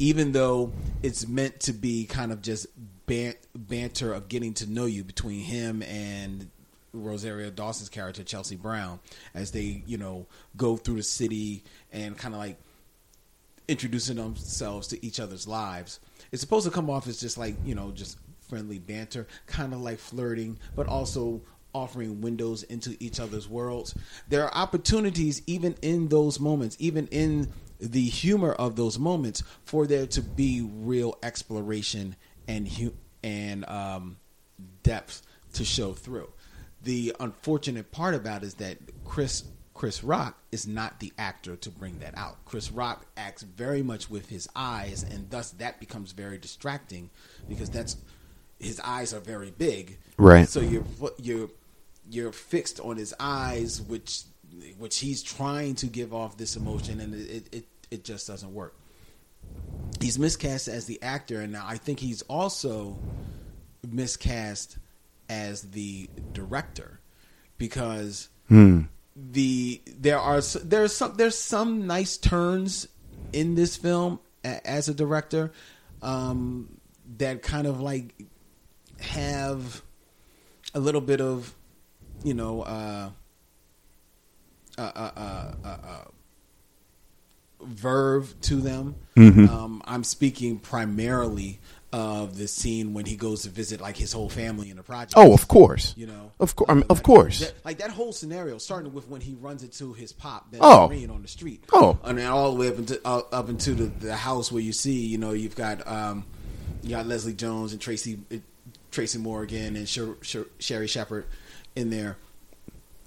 even though it's meant to be kind of just ban- banter of getting to know you between him and Rosario Dawson's character Chelsea Brown as they you know go through the city and kind of like introducing themselves to each other's lives. It's supposed to come off as just like, you know, just friendly banter, kind of like flirting, but also offering windows into each other's worlds. There are opportunities even in those moments, even in the humor of those moments for there to be real exploration and hu- and um, depth to show through. The unfortunate part about it is that Chris Chris Rock is not the actor to bring that out. Chris Rock acts very much with his eyes, and thus that becomes very distracting because that's his eyes are very big, Right. So you're you're you're fixed on his eyes, which which he's trying to give off this emotion, and it it, it just doesn't work. He's miscast as the actor, and now I think he's also miscast as the director because Hmm. the there are there's some there's some nice turns in this film as a director um, that kind of like have a little bit of you know uh, uh, uh, uh, uh, uh, verve to them. Mhm. Um, I'm speaking primarily of the scene when he goes to visit like his whole family in the project. Oh, of course. You know, Of course, I mean, of course. that, like that whole scenario, starting with when he runs into his pop, Ben Oh. Vereen on the street. Oh. and then all the way up into uh, up into the, the house where you see, you know, you've got um, you got Leslie Jones and Tracy uh, Tracy Morgan and Sher, Sher, Sherri Shepherd in there.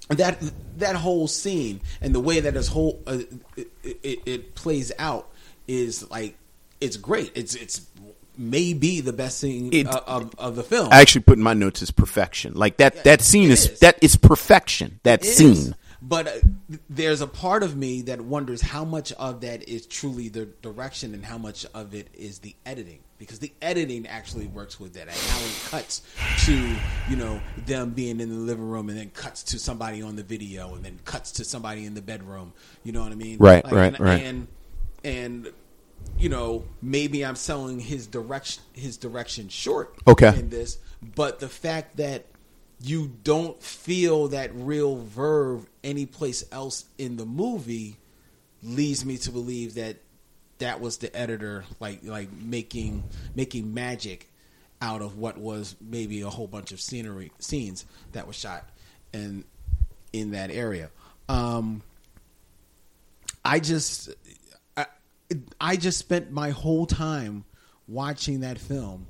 That that whole scene and the way that this whole uh, it, it, it plays out is like it's great. It's it's maybe the best scene It- of, of, of the film. I actually put in my notes as perfection. Like that that scene is, is. that is perfection. That It is. scene. But uh, there's a part of me that wonders how much of that is truly the direction and how much of it is the editing. Because the editing actually works with that. And how it cuts to, you know, them being in the living room and then cuts to somebody on the video and then cuts to somebody in the bedroom. You know what I mean? Right, right, and, right. And, and, you know, maybe I'm selling his direction his direction short Okay. in this, but the fact that you don't feel that real verve anyplace else in the movie leads me to believe that that was the editor like like making making magic out of what was maybe a whole bunch of scenery scenes that were shot in in that area um i just I, I just spent my whole time watching that film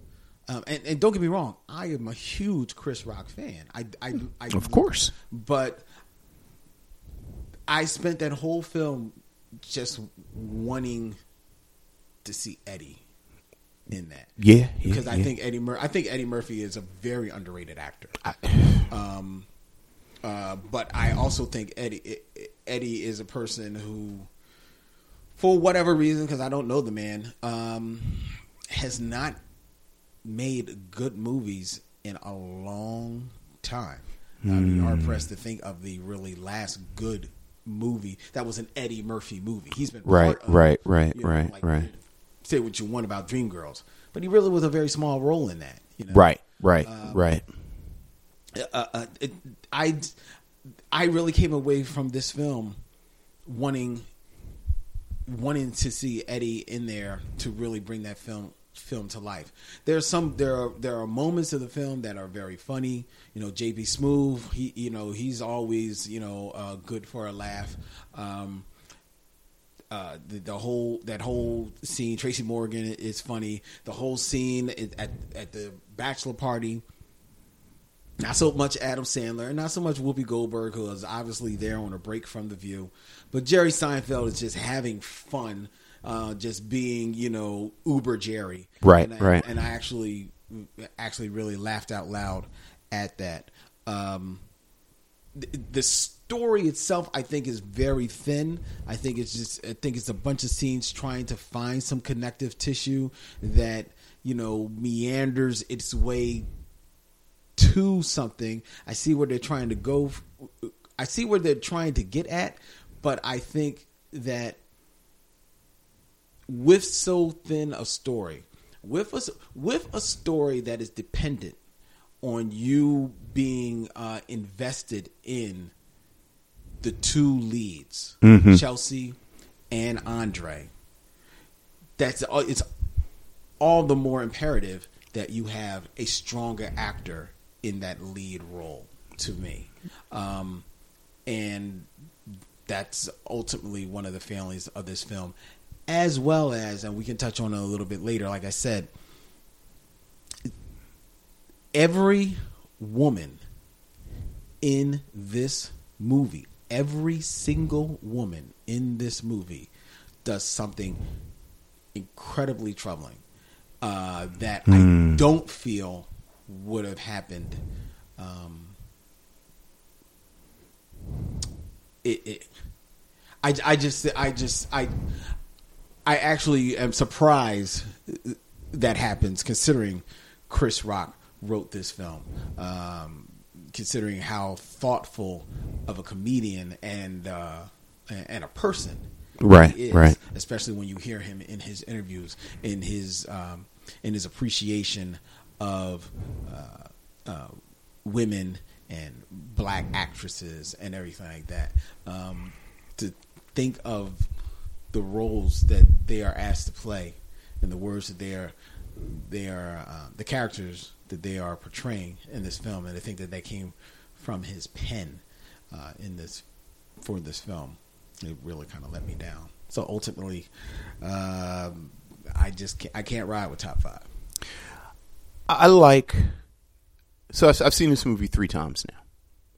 um, and, and don't get me wrong, I am a huge Chris Rock fan. I, I, I Of course. but I spent that whole film just wanting to see Eddie in that. Yeah, yeah, because I yeah. think Eddie Mur- I think Eddie Murphy is a very underrated actor. um, uh, but I also think Eddie Eddie is a person who, for whatever reason, because I don't know the man, um, has not made good movies in a long time. I'm Hmm. hard pressed to think of the really last good movie that was an Eddie Murphy movie. He's been Right, of, right, right, you know, right, like, right. Say what you want about Dreamgirls, but he really was a very small role in that. You know? Right, right, Um, right. uh, uh, it, I I really came away from this film wanting wanting to see Eddie in there to really bring that film film to life. There's some there are there are moments of the film that are very funny. You know, J.B. Smoove, he you know he's always you know uh, good for a laugh. Um, uh, the, the whole that whole scene. Tracy Morgan is funny. The whole scene at at, the bachelor party. Not so much Adam Sandler, and not so much Whoopi Goldberg, who is obviously there on a break from the View, but Jerry Seinfeld is just having fun, uh, just being you know uber Jerry, Right, and I, right. And I actually actually really laughed out loud at that. Um, the, story itself, I think, is very thin. I think it's just, I think it's a bunch of scenes trying to find some connective tissue that you know meanders its way to something. I see where they're trying to go. I see where they're trying to get at, but I think that with so thin a story, with a with a story that is dependent on you being uh, invested in the two leads, Mhm. Chelsea and Andre. That's uh, it's all the more imperative that you have a stronger actor in that lead role. To me, um, and that's ultimately one of the failings of this film, as well as, and we can touch on it a little bit later. Like I said, every woman in this movie, every single woman in this movie does something incredibly troubling uh, that I Mm. don't feel would have happened. Um, it, it I, I just I just I I actually am surprised that happens considering Chris Rock wrote this film. Um, considering how thoughtful of a comedian and uh, and a person Right, he is, right. especially when you hear him in his interviews, in his um, in his appreciation of uh, uh, women and black actresses and everything like that. Um, to think of the roles that they are asked to play and the words that they are they are uh, the characters that they are portraying in this film, and I think that that came from his pen uh, in this for this film. It really kind of let me down. So ultimately, um, I just can't, I can't ride with top five. I like. So I've I've seen this movie three times now.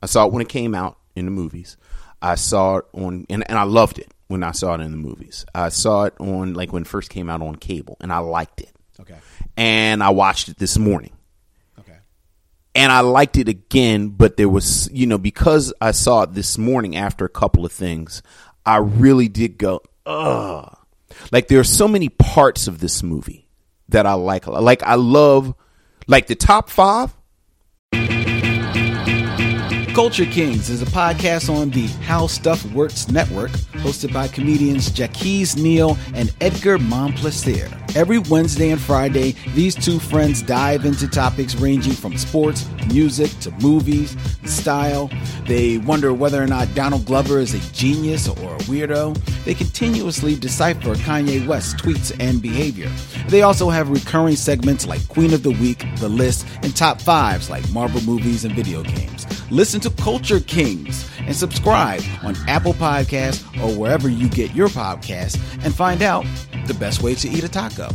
I saw it when it came out in the movies. I saw it on, and, and I loved it when I saw it in the movies. I saw it on, like when it first came out on cable, and I liked it. Okay. And I watched it this morning. And I liked it again, but there was, you know, because I saw it this morning after a couple of things, I really did go, ugh. Like there are so many parts of this movie that I like. Like I love, like the top five. Culture Kings is a podcast on the How Stuff Works network, hosted by comedians Jackie Zeal and Edgar Momplaisir. Every Wednesday and Friday, these two friends dive into topics ranging from sports, music, to movies, style. They wonder whether or not Donald Glover is a genius or a weirdo. They continuously decipher Kanye West's tweets and behavior. They also have recurring segments like Queen of the Week, The List, and Top Fives like Marvel movies and video games. Listen to Culture Kings and subscribe on Apple Podcasts or wherever you get your podcasts and find out the best way to eat a taco.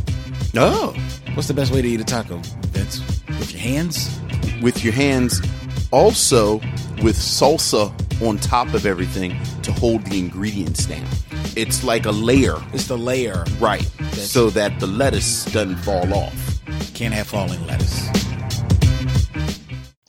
Oh. What's the best way to eat a taco, Vince? With your hands? With your hands. Also, with salsa on top of everything to hold the ingredients down. It's like a layer. It's the layer. Right. so that the lettuce doesn't fall off. Can't have falling lettuce.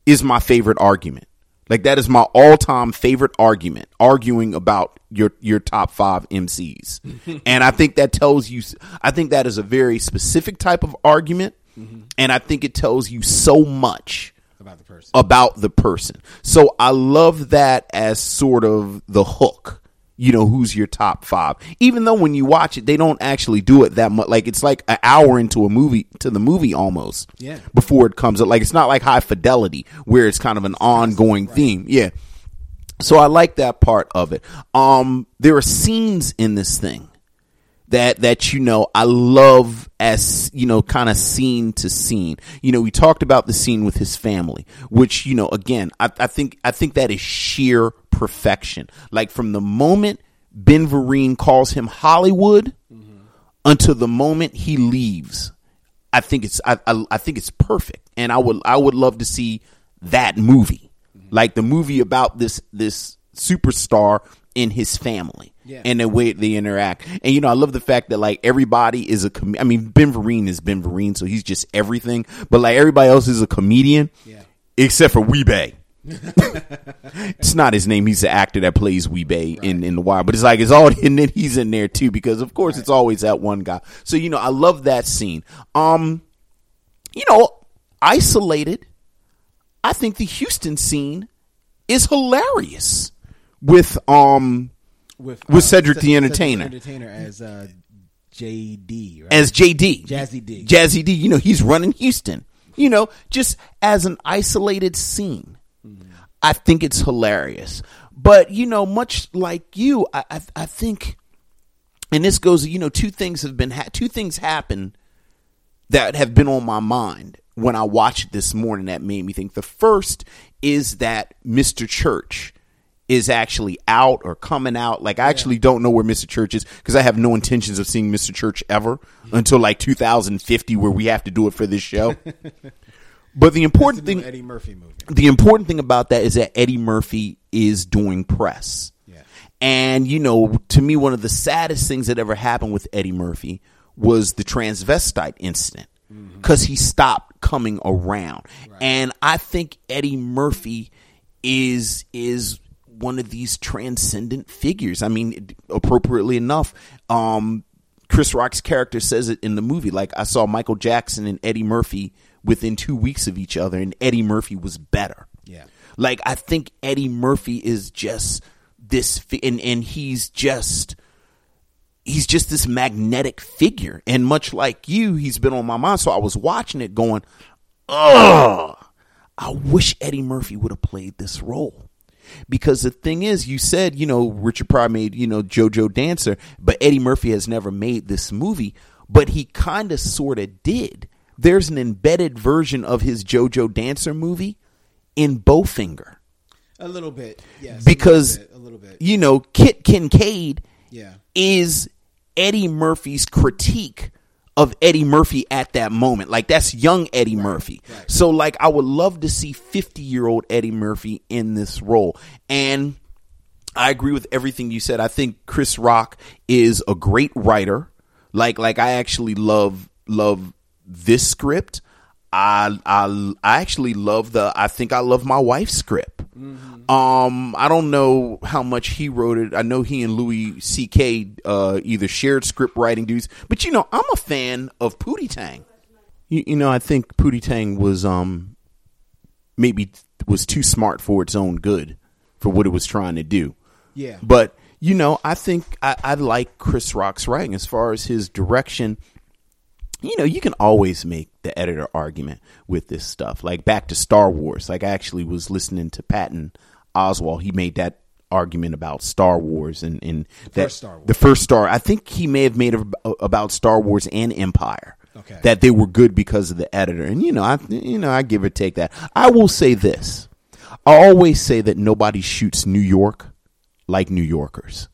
Is my favorite argument. Like that is my all-time favorite argument, arguing about your your top 5 MCs. and I think that tells you I think that is a very specific type of argument mm-hmm. and I think it tells you so much About the person. about the person. So I love that as sort of the hook. You know, who's your top five? Even though when you watch it, they don't actually do it that much. Like it's like an hour into a movie to the movie almost. Yeah. Before it comes up, like it's not like High Fidelity where it's kind of an ongoing theme. Yeah. So I like that part of it. Um, there are scenes in this thing that that you know I love as you know kind of scene to scene. You know, we talked about the scene with his family, which you know again I, I think I think that is sheer perfection. Like from the moment Ben Vereen calls him Hollywood until the moment he leaves. I think it's I, I, I think it's perfect, and I would I would love to see that movie, like the movie about this this superstar in his family Yeah. and the way they interact. And you know, I love the fact that like everybody is a com- I mean, Ben Vereen is Ben Vereen, so he's just everything. But like everybody else is a comedian, except for Wee-Bey. it's not his name. He's the actor that plays Wee-Bey in in the Wire. But it's like it's all, and then he's in there too because of course it's always that one guy. So you know, I love that scene. Um, you know, isolated. I think the Houston scene is hilarious with um with with uh, Cedric the Cedric Entertainer Entertainer as uh, JD, right? as JD, Jazzy D. Jazzy D. You know, he's running Houston. You know, just as an isolated scene, I think it's hilarious. But you know, much like you, I I, I think, and this goes. You know, two things have been ha- two things happen that have been on my mind when I watched this morning that made me think. The first is that Mr. Church is actually out or coming out. Like I actually don't know where Mr. Church is because I have no intentions of seeing Mr. Church ever until like 2050 where we have to do it for this show. but the important thing Eddie Murphy movie. the important thing about that is that Eddie Murphy is doing press. Yeah. And you know, to me one of the saddest things that ever happened with Eddie Murphy was the transvestite incident cuz he stopped coming around. And I think Eddie Murphy is is one of these transcendent figures. I mean, appropriately enough, um Chris Rock's character says it in the movie. Like I saw Michael Jackson and Eddie Murphy within two weeks of each other, and Eddie Murphy was better. Yeah. Like I think Eddie Murphy is just this, and and he's just he's just this magnetic figure. And much like you, he's been on my mind. So I was watching it, going, "Ugh, I wish Eddie Murphy would have played this role." Because the thing is, you said, you know, Richard Pryor made, you know, JoJo Dancer, but Eddie Murphy has never made this movie, but he kind of sort of did. There's an embedded version of his JoJo Dancer movie in Bowfinger A little bit, yes. because a little bit. A little bit. you know Kit Kincaid Yeah. is Eddie Murphy's critique of Eddie Murphy at that moment. Like that's young Eddie Murphy. So like I would love to see 50-year-old Eddie Murphy in this role. And I agree with everything you said. I think Chris Rock is a great writer. Like like I actually love love this script. I I I actually love the I think I love my wife's script. Um, I don't know how much he wrote it. I know he and Louis C.K. Uh, either shared script writing duties, but you know, I'm a fan of Pootie Tang. You, you know, I think Pootie Tang was um maybe was too smart for its own good for what it was trying to do. Yeah. But you know, I think I, I like Chris Rock's writing as far as his direction. You know, you can always make the editor argument with this stuff. Like back to Star Wars. Like I actually was listening to Patton Oswalt. He made that argument about Star Wars and, and that first Star Wars. the first Star. I think he may have made it about Star Wars and Empire. Okay. That they were good because of the editor. And you know, I you know, I give or take that. I will say this. I always say that nobody shoots New York like New Yorkers.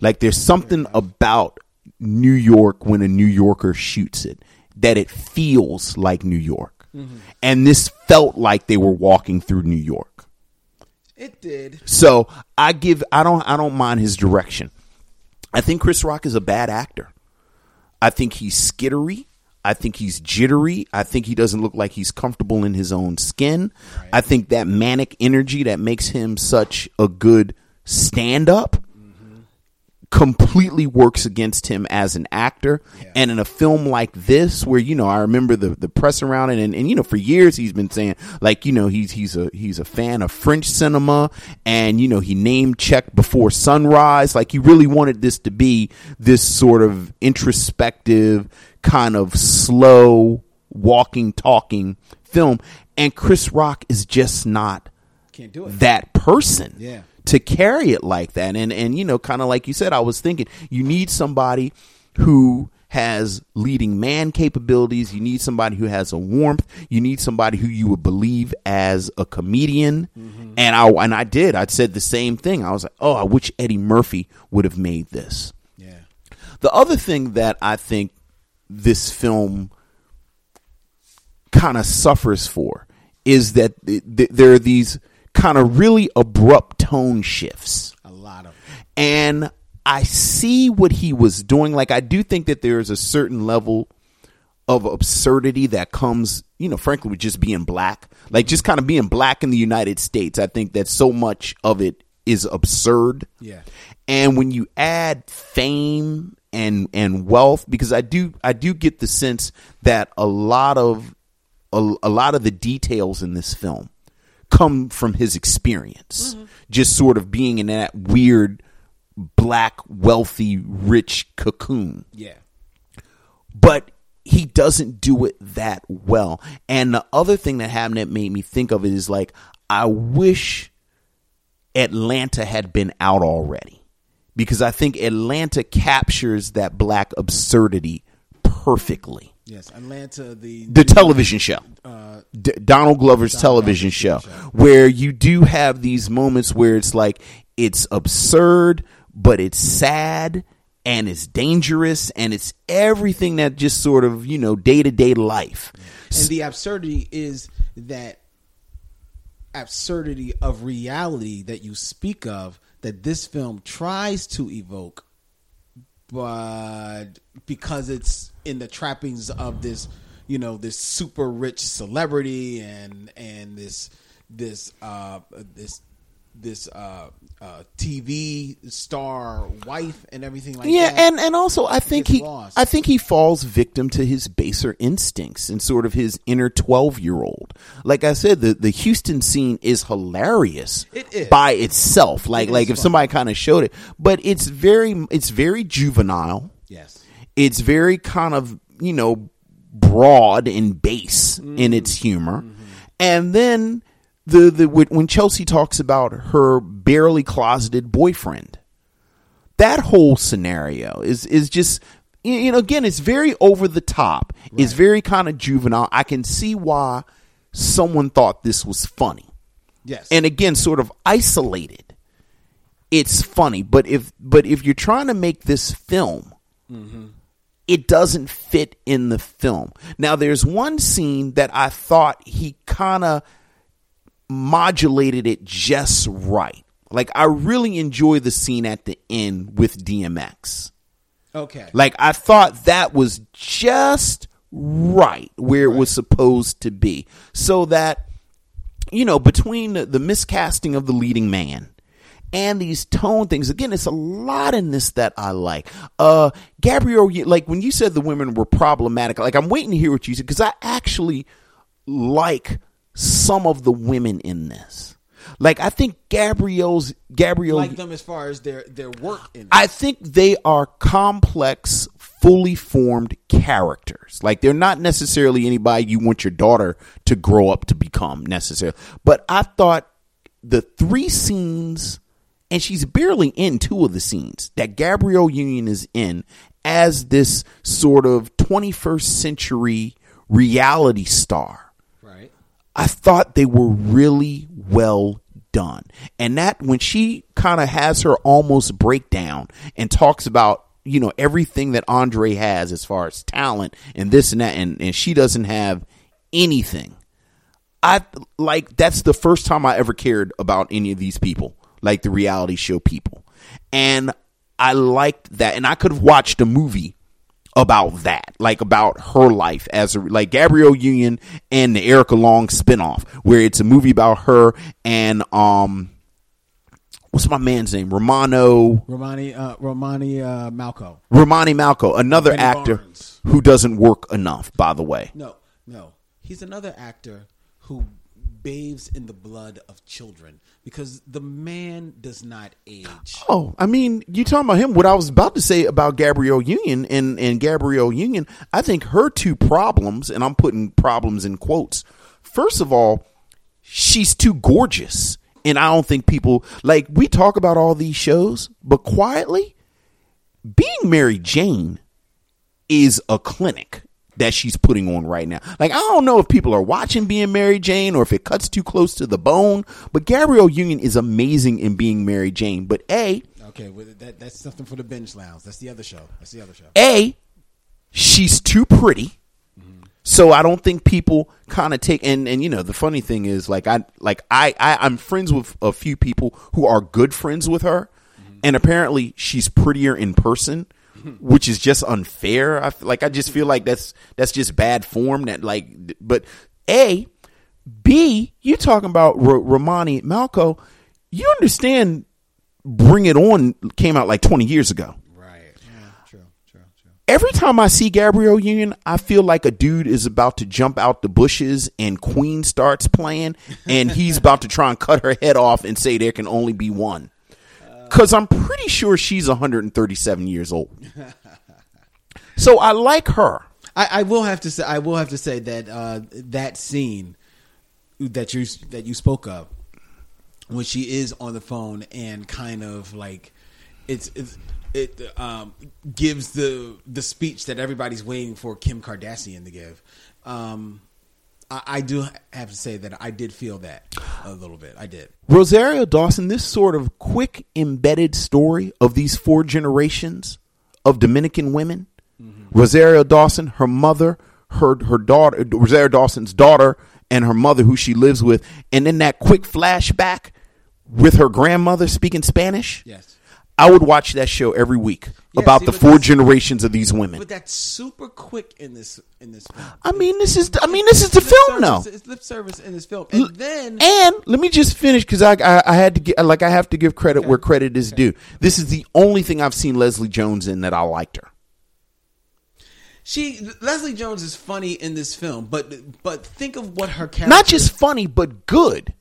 Like there's something about New York when a New Yorker shoots it that it feels like New York. Mm-hmm. And this felt like they were walking through New York. It did. So I give I don't I don't mind his direction. I think Chris Rock is a bad actor. I think he's skittery. I think he's jittery. I think he doesn't look like he's comfortable in his own skin. I think that manic energy that makes him such a good stand up completely works against him as an actor. And in a film like this, where you know, I remember the the press around it, and, and you know, for years he's been saying like, you know, he's he's a he's a fan of French cinema, and you know, he named check before sunrise. Like he really wanted this to be this sort of introspective, kind of slow walking, talking film. And Chris Rock is just not Can't do it. that person Yeah. To carry it like that and and you know kind of like you said i was thinking you need somebody who has leading man capabilities. You need somebody who has a warmth. You need somebody who you would believe as a comedian. Mm-hmm. And I and I did. I said the same thing. I was like, "Oh, I wish Eddie Murphy would have made this." Yeah. The other thing that I think this film kind of suffers for is that th- th- there are these kind of really abrupt tone shifts. A lot of. And I see what he was doing. Like, I do think that there is a certain level of absurdity that comes, you know, frankly, with just being black. Like, just kind of being black in the United States. I think that so much of it is absurd. Yeah. And when you add fame and and wealth, because I do I do get the sense that a lot of a, a lot of the details in this film come from his experience, mm-hmm. just sort of being in that weird black wealthy rich cocoon Yeah. but he doesn't do it that well. And the other thing that happened that made me think of it is like, I wish Atlanta had been out already because I think Atlanta captures that black absurdity perfectly. Yes. Atlanta, the The television show, Uh, D- Donald Glover's television show, where you do have these moments where it's like it's absurd, but it's sad and it's dangerous and it's everything that just sort of you know day to day life. and the absurdity is that absurdity of reality that you speak of that this film tries to evoke but because it's in the trappings of this you know this super rich celebrity and and this this uh this this uh uh TV star wife and everything like yeah, that. and and also I think he lost. I think he falls victim to his baser instincts and sort of his inner twelve year old. Like I said, the the Houston scene is hilarious It is. by itself. Like It like if fun. somebody kind of showed it, but it's very it's very juvenile. yes It's very kind of you know broad and base Mm. in its humor, Mm-hmm. and then the the when Chelsea talks about her barely closeted boyfriend that whole scenario is is just you know again it's very over the top. It's very kind of juvenile. I can see why someone thought this was funny. Yes. And again sort of isolated. It's funny but if but if you're trying to make this film mm-hmm. it doesn't fit in the film. Now there's one scene that i thought he kind of modulated it just right like i really enjoy the scene at the end with dmx okay like I thought that was just right where it was supposed to be. So that you know, between the, the miscasting of the leading man and these tone things, again, it's a lot in this that I like. Uh Gabrielle, like when you said the women were problematic, like I'm waiting to hear what you said because I actually like some of the women in this. Like I think Gabrielle's Gabrielle like them as far as their their work in I think they are complex, fully formed characters. Like they're not necessarily anybody you want your daughter to grow up to become necessarily. But I thought the three scenes, and she's barely in two of the scenes that Gabrielle Union is in as this sort of 21st century reality star. I thought they were really well done. And that when she kind of has her almost breakdown and talks about, you know, everything that Andre has as far as talent and this and that, and, and she doesn't have anything. I like that's the first time I ever cared about any of these people, like the reality show people. And I liked that. And I could have watched a movie about that, like about her life as a like Gabrielle Union and the Erica Long spinoff, where it's a movie about her and um, what's my man's name? Romano Romani uh Romani uh Malco Romany Malco, another Benny actor Barnes. who doesn't work enough, by the way. No, no. He's another actor who bathes in the blood of children because the man does not age. Oh, I mean, you talking about him? What I was about to say about Gabrielle Union and and Gabrielle Union, I think her two problems, and I'm putting problems in quotes. First of all, she's too gorgeous, and I don't think people like we talk about all these shows, but quietly, being Mary Jane is a clinic that she's putting on right now. Like I don't know if people are watching being Mary Jane or if it cuts too close to the bone, but Gabrielle Union is amazing in being Mary Jane. But A, Okay, well, that that's something for the binge lounge. That's the other show. That's the other show. A, she's too pretty. So I don't think people kind of take and and you know the funny thing is like I like I, I I'm friends with a few people who are good friends with her, and apparently she's prettier in person, which is just unfair. I f- like I just feel like that's that's just bad form. That like, but a B, you talking about R- Romany Malco? You understand? Bring It On came out like twenty years ago. Right. Yeah, true, true, true. Every time I see Gabrielle Union, I feel like a dude is about to jump out the bushes and Queen starts playing and he's about to try and cut her head off and say there can only be one. Cuz I'm pretty sure she's 137 years old. So I like her. I, I will have to say I will have to say that uh, that scene that you that you spoke of when she is on the phone and kind of like it's, it's it um, gives the the speech that everybody's waiting for Kim Kardashian to give. Um, I, I do have to say that I did feel that a little bit. I did. Rosario Dawson, this sort of quick embedded story of these four generations of Dominican women. Mm-hmm. Rosario Dawson, her mother, her her daughter, Rosario Dawson's daughter, and her mother, who she lives with, and then that quick flashback with her grandmother speaking Spanish. Yes. I would watch that show every week About the four generations of these women. But that's super quick in this in this film. I mean, this is I mean, this is the Lip film now. It's lip service in this film, and then And let me just finish because I, I I had to get like I have to give credit where credit is due. This is the only thing I've seen Leslie Jones in that I liked her. She Leslie Jones is funny in this film, but but think of what her character Not just funny, but good.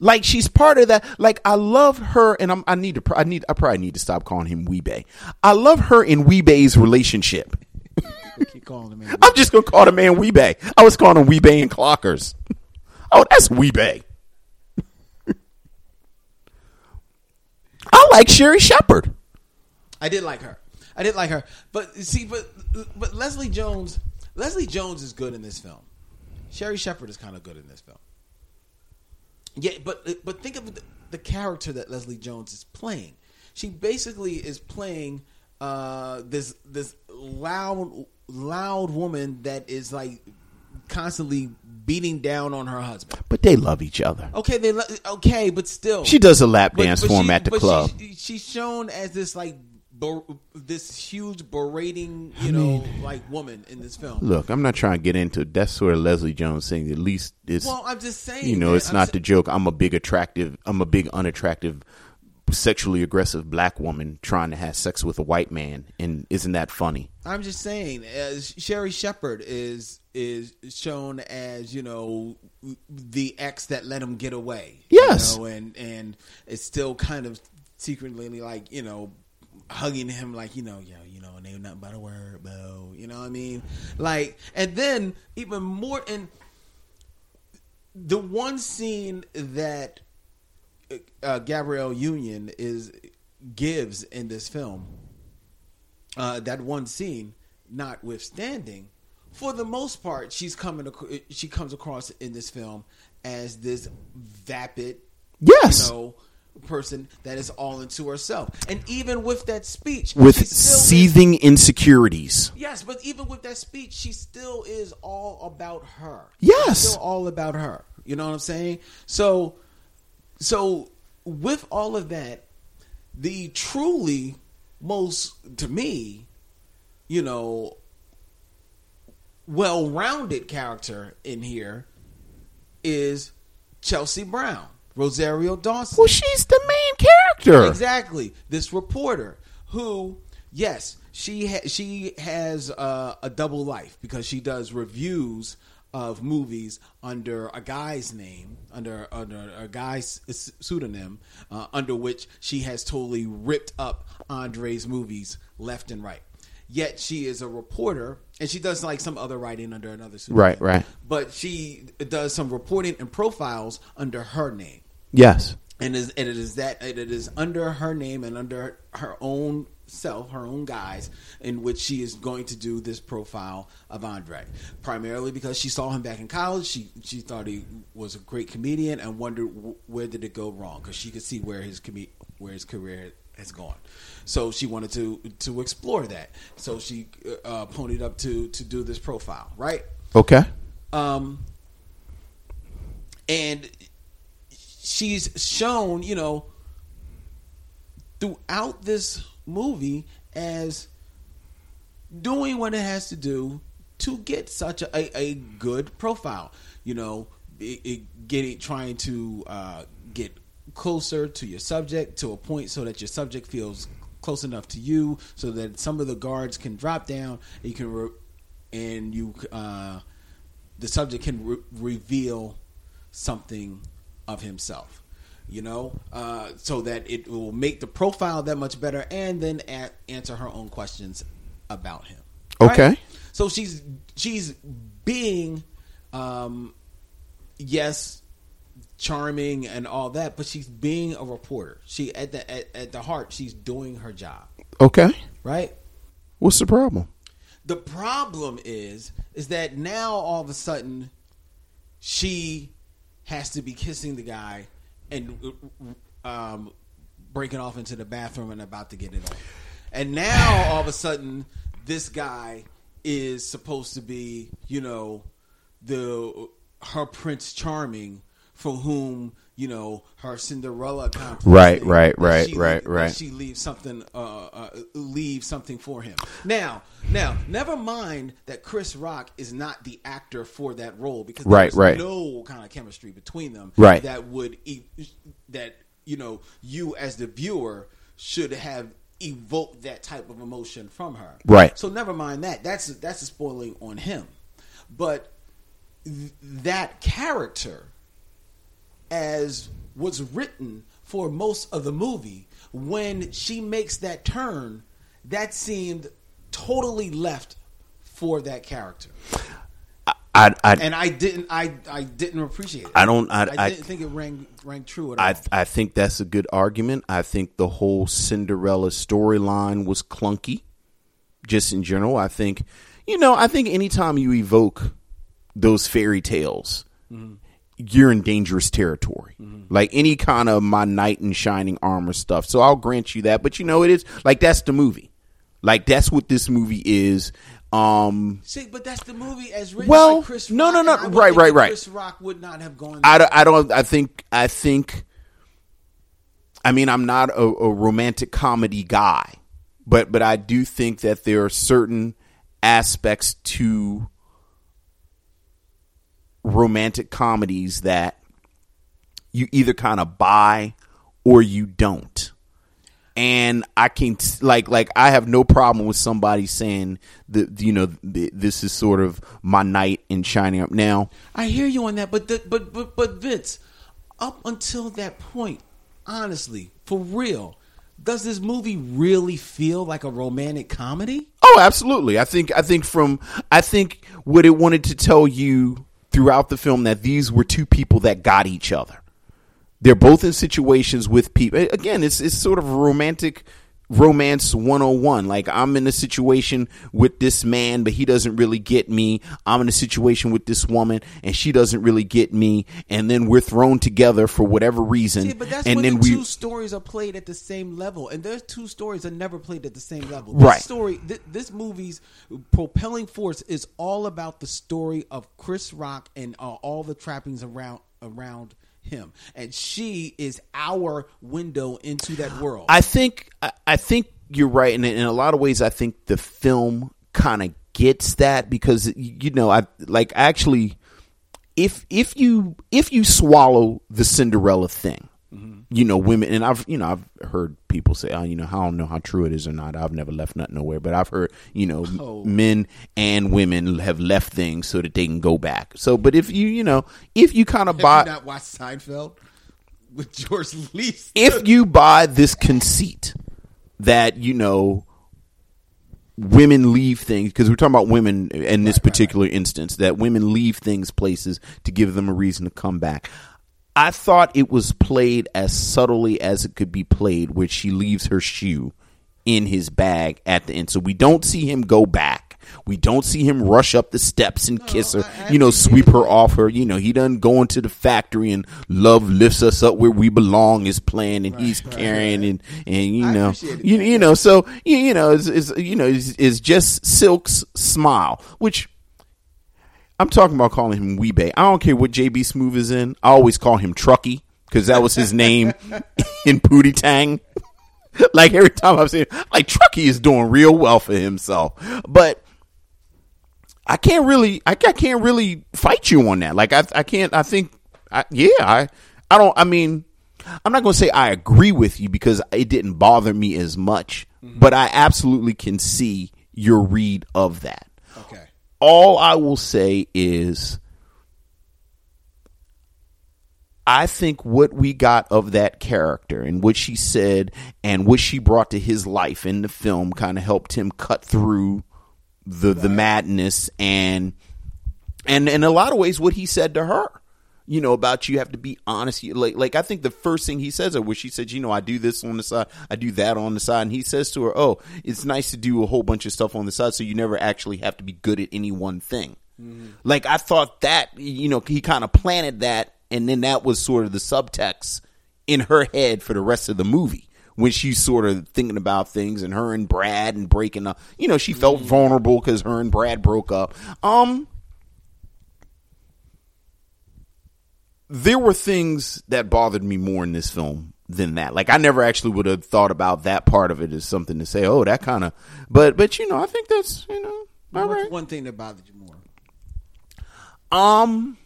Like she's part of that. Like I love her, and I'm, I need to. I need. I probably need to stop calling him Wee-Bey. I love her in Wee-Bey's relationship. keep calling him. in. I'm just gonna call the man Wee-Bey. I was calling him Wee-Bey and Clockers. Oh, that's Wee-Bey. I like Sherri Shepherd. I did like her. I did like her, but see, but but Leslie Jones, Leslie Jones is good in this film. Sherri Shepherd is kind of good in this film. Yeah, but but think of the, character that Leslie Jones is playing. She basically is playing uh, this this loud loud woman that is like constantly beating down on her husband. But they love each other. Okay, they le- okay, but still, She does a lap dance but for him she- at the but club. she- she's shown as this like ber- this huge berating, you know, like woman in this film. Look, I'm not trying to get into that sort of Leslie Jones thing. At least it's Well, I'm just saying, You know, man, it's I'm not sa- the joke. I'm a big attractive. I'm a big unattractive, sexually aggressive black woman trying to have sex with a white man, and isn't that funny? I'm just saying, as Sherri Shepherd is is shown as you know the ex that let him get away. Yes. you know, and and it's still kind of secretly like you know hugging him like you know yo you know and ain't nothing but a word bro you know what I mean like and then even more and the one scene that uh, Gabrielle Union is gives in this film uh, that one scene, notwithstanding, for the most part, she's coming. ac- She comes across in this film as this vapid, Yes. you know, person that is all into herself. And even with that speech, With still is- seething insecurities. yes, but even with that speech, she still is all about her. Yes. All about her. You know what I'm saying? So, so with all of that, the truly most to me, you know, well-rounded character in here is Chelsea Brown, Rosario Dawson. Well, she's the main character. Exactly. This reporter who, yes, she ha- she has uh, a double life because she does reviews of movies under a guy's name, under under a guy's pseudonym, uh, under which she has totally ripped up Andre's movies left and right. Yet she is a reporter, and she does like some other writing under another pseudonym. Right, right. But she does some reporting and profiles under her name Yes. and is and it is that it is under her name and under her own self, her own guise, in which she is going to do this profile of Andre. Primarily because she saw him back in college, she she thought he was a great comedian and wondered w- where did it go wrong because she could see where his com- where his career has gone. So she wanted to to explore that. So she uh, ponied up to to do this profile, right? Okay. Um, and she's shown, you know, throughout this movie as doing what it has to do to get such a, a, good profile. You know, it, it, getting trying to uh, get closer to your subject to a point so that your subject feels close enough to you, so that some of the guards can drop down. And you can re- and you uh, the subject can re- reveal something of himself you know uh, so that it will make the profile that much better and then a- answer her own questions about him Okay. so she's she's being um yes charming and all that but she's being a reporter she at the at, at the heart she's doing her job Okay. right What's the problem? the problem is is that now all of a sudden she has to be kissing the guy and um, breaking off into the bathroom and about to get it on. And now all of a sudden this guy is supposed to be, you know, the her prince charming for whom you know her Cinderella complex Right, thing, right, right, she- right, right. She leaves something, uh, uh, leave something for him. Now, now, never mind that Chris Rock is not the actor for that role because Right, there's right. no kind of chemistry between them. Right. that would e- that you know you as the viewer should have evoked that type of emotion from her. Right. So never mind that. That's that's a spoiling on him, but th- that character as was written for most of the movie when she makes that turn that seemed totally left for that character I, I, and i didn't i i didn't appreciate it I don't- I- I- didn't think it rang rang true at all I I think that's a good argument. I think the whole Cinderella storyline was clunky, just in general. I think, you know, I think anytime you evoke those fairy tales, mm-hmm. You're in dangerous territory. Like any kind of my knight in shining armor stuff. So I'll grant you that. But you know, it is like that's the movie. Like that's what this movie is. Um, See, but that's the movie as written Well, by Chris no, Rock, no, no, would right, right, right. Chris Rock would not have gone. I don't, I don't. I think. I think. I mean, I'm not a, a romantic comedy guy, but but I do think that there are certain aspects to romantic comedies that you either kind of buy or you don't. And I can like like I have no problem with somebody saying that you know th- this is sort of my night in shining up now. I hear you on that, but the, but but but Vince, up until that point, honestly, for real, does this movie really feel like a romantic comedy? Oh, absolutely. I think I think from I think what it wanted to tell you throughout the film that these were two people that got each other. They're both in situations with people. Again, it's it's sort of romantic romance 101 like i'm in a situation with this man but he doesn't really get me. I'm in a situation with this woman and she doesn't really get me. And then we're thrown together for whatever reason. See, but that's and then the we two stories are played at the same level, and there's two stories that never played at the same level. Right. This story, th- this movie's propelling force is all about the story of Chris Rock and uh, all the trappings around around him, and she is our window into that world. I think I, think you're right, and in a lot of ways, I think the film kind of gets that because you know, I like actually, if if you if you swallow the Cinderella thing, you know, women, and I've you know I've heard people say, oh, you know, I don't know how true it is or not. I've never left nothing nowhere, but I've heard you know, Oh. men and women have left things so that they can go back. So, but if you you know, if you kind of buy not watched Seinfeld with George Lees? if you buy this conceit that you know women leave things because we're talking about women in this particular instance that women leave things places to give them a reason to come back i thought it was played as subtly as it could be played where she leaves her shoe in his bag at the end. So we don't see him go back. We don't see him rush up the steps and kiss her, you know, sweep her off her. You know, he doesn't go into the factory and love lifts us up where we belong is playing and he's carrying and, and, you know, you, you know, so, you, you know, is, is, you know, is, is just Silk's smile, which I'm talking about calling him Wee-Bey. I don't care what J.B. Smoove is in. I always call him Trucky because that was his name in Pootie Tang. like every time I've seen, like Trucky is doing real well for himself, but I can't really, I, I can't really fight you on that. Like I, I can't. I think, I, yeah, I, I don't. I mean, I'm not going to say I agree with you because it didn't bother me as much, mm-hmm. but I absolutely can see your read of that. All I will say is. I think what we got of that character and what she said and what she brought to his life in the film kind of helped him cut through the the madness and and in a lot of ways what he said to her you know about you have to be honest You- like like I think the first thing he says her where she said you know I do this on the side I do that on the side and he says to her oh it's nice to do a whole bunch of stuff on the side so you never actually have to be good at any one thing mm-hmm. like I thought that you know he kind of planted that and then that was sort of the subtext in her head for the rest of the movie when she's sort of thinking about things and her and Brad and breaking up. You know, she felt mm. vulnerable because her and Brad broke up. Um, there were things that bothered me more in this film than that. Like I never actually would have thought about that part of it as something to say, oh, that kind of. But but you know, I think that's you know all What's right. one thing that bothered you more? Um,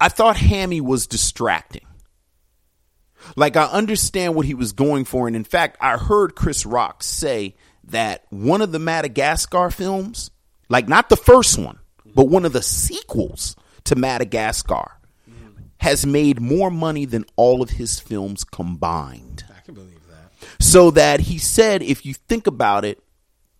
I thought Hammy was distracting. Like I understand what he was going for, and in fact, I heard Chris Rock say that one of the Madagascar films, like not the first one, but one of the sequels to Madagascar, has made more money than all of his films combined. I can believe that. So that he said, if you think about it,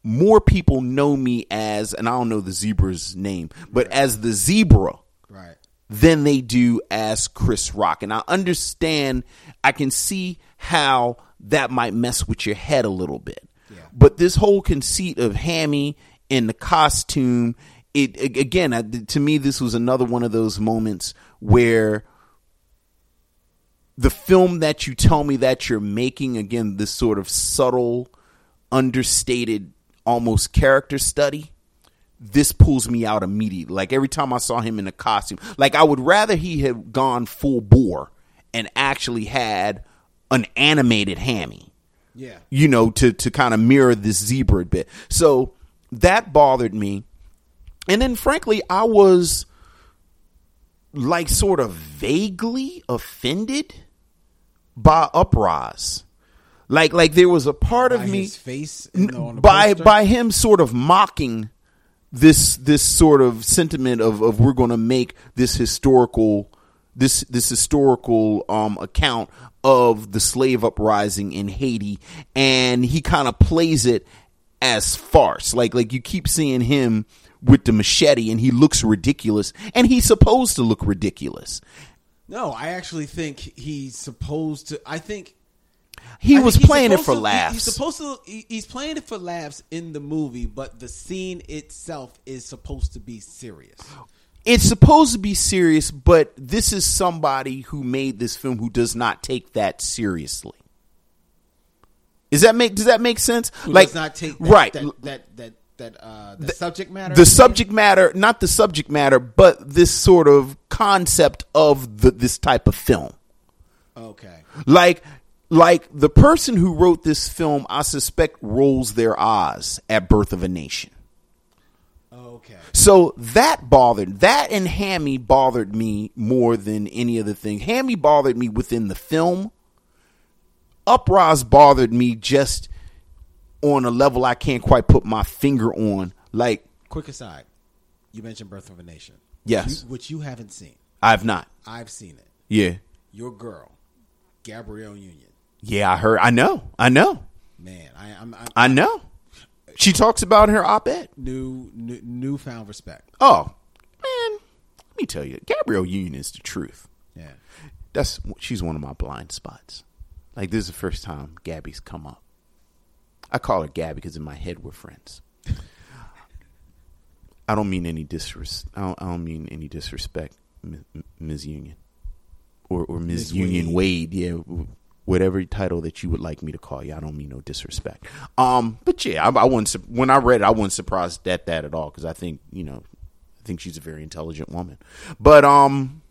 more people know me as, and I don't know the zebra's name, but as the zebra Right. than they do as Chris Rock. And I understand, I can see how that might mess with your head a little bit. Yeah. But this whole conceit of Hammy in the costume, it again, to me, this was another one of those moments where the film that you tell me that you're making, again, this sort of subtle, understated, almost character study, this pulls me out immediately. Like every time I saw him in a costume, like I would rather he had gone full bore and actually had an animated hammy. Yeah. You know, to to kind of mirror this zebra a bit. So that bothered me. And then frankly, I was like sort of vaguely offended by Uprize. Like like there was a part of By me face in the- on the by poster? by him sort of mocking this this sort of sentiment of of we're going to make this historical this this historical um account of the slave uprising in Haiti and he kind of plays it as farce like like you keep seeing him with the machete and he looks ridiculous and he's supposed to look ridiculous No, I actually think he's supposed to. I think he I was think playing it for to- laughs He's supposed to. He's playing it for laughs in the movie, but the scene itself is supposed to be serious. it's supposed to be serious, but this is somebody who made this film who does not take that seriously. Does that make Does that make sense? Who like does not take that, right that that that that uh, the, subject matter. the subject matter, not the subject matter, but this sort of concept of the, this type of film. Okay. Like, like the person who wrote this film, I suspect rolls their eyes at Birth of a Nation. Okay. So that bothered that and Hammy bothered me more than any other thing. Hammy bothered me within the film. Uprize bothered me just on a level I can't quite put my finger on. Like Quick aside, you mentioned Birth of a Nation. Yes. You- which you haven't seen. I've not. I've seen it. Yeah. Your girl, Gabrielle Union. Yeah, I heard. I know. I know. Man, I, I'm, I'm I know. She talks about her op-ed. new, new newfound respect. Oh man, let me tell you, Gabrielle Union is the truth. Yeah. That's she's one of my blind spots. Like this is the first time Gabby's come up. I call her Gabby because in my head we're friends. I don't mean any disres. I don't, I don't mean any disrespect, Ms. Union, or or Ms. Ms. Union Wade. Wade. Yeah, whatever title that you would like me to call you. I don't mean no disrespect. Um, but yeah, I, I wasn't when I read it, I wasn't surprised at that at all because I think you know, I think she's a very intelligent woman. But um,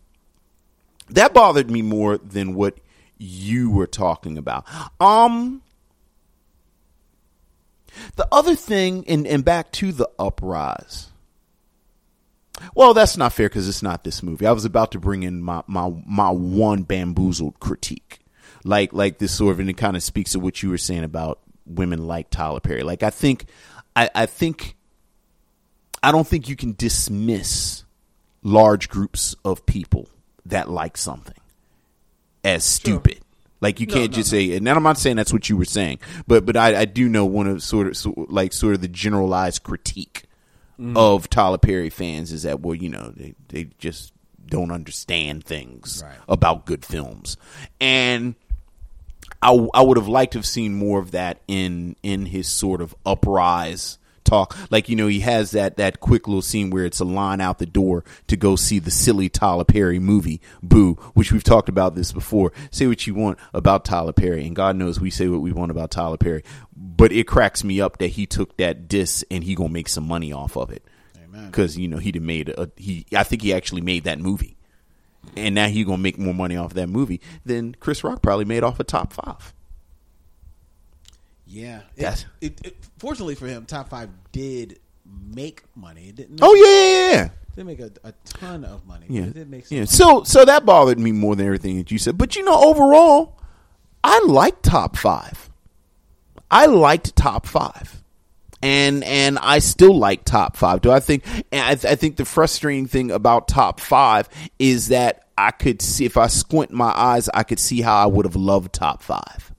that bothered me more than what you were talking about. Um, the other thing, and and back to the uprize. Well, that's not fair because it's not this movie. I was about to bring in my my my one bamboozled critique, like like this sort of, and it kind of speaks to what you were saying about women like Tyler Perry. Like I think, I I think, I don't think you can dismiss large groups of people that like something as stupid. Like you can't no, just no. say, and I'm not saying that's what you were saying, but but I, I do know one of sort of so, like sort of the generalized critique Mhm. of Tyler Perry fans is that well, you know, they they just don't understand things Right. about good films, and I I would have liked to have seen more of that in in his sort of uprize talk. Like you know, he has that that quick little scene where it's a line out the door to go see the silly Tyler Perry movie Boo, which we've talked about this before. Say what you want about Tyler Perry, and God knows we say what we want about Tyler Perry, but it cracks me up that he took that diss and he gonna make some money off of it. Because you know he'd have made a he. I think he actually made that movie, and now he gonna make more money off that movie than Chris Rock probably made off a top five. Yeah, it, it, it, fortunately for him, top five did make money. It didn't. Oh, yeah, yeah, yeah. Didn't make a, a ton of money. Yeah, it did make yeah. money. So, so that bothered me more than everything that you said. But you know, overall, I like top five. I liked top five, and and I still like top five. Do I think? I, th- I think the frustrating thing about top five is that I could see if I squint my eyes, I could see how I would have loved top five.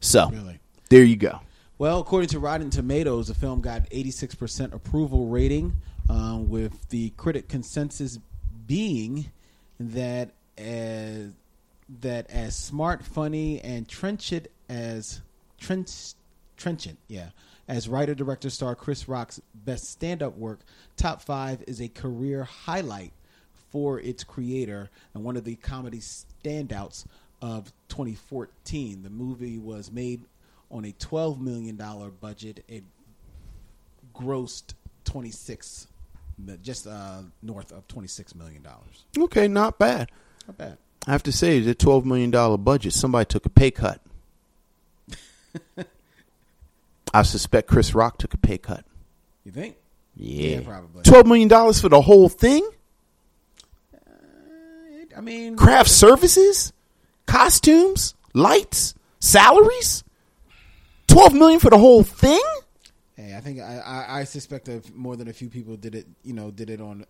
So there you go. Well, according to Rotten Tomatoes, the film got 86% approval rating, um, with the critic consensus being that as that as smart, funny, and trenchant as trench, trenchant, yeah, as writer director star Chris Rock's best stand up work, Top Five is a career highlight for its creator and one of the comedy standouts of 2014. The movie was made on a 12 million dollar budget. It grossed 26, just uh, north of 26 million dollars. Okay, not bad. Not bad. I have to say, the twelve million dollar budget, somebody took a pay cut. I suspect Chris Rock took a pay cut. You think? Yeah, probably. Twelve million dollars for the whole thing. I mean, Craft services, costumes, lights, salaries. Twelve million for the whole thing. Hey, I think I, I, I suspect that more than a few people did it. You know, did it on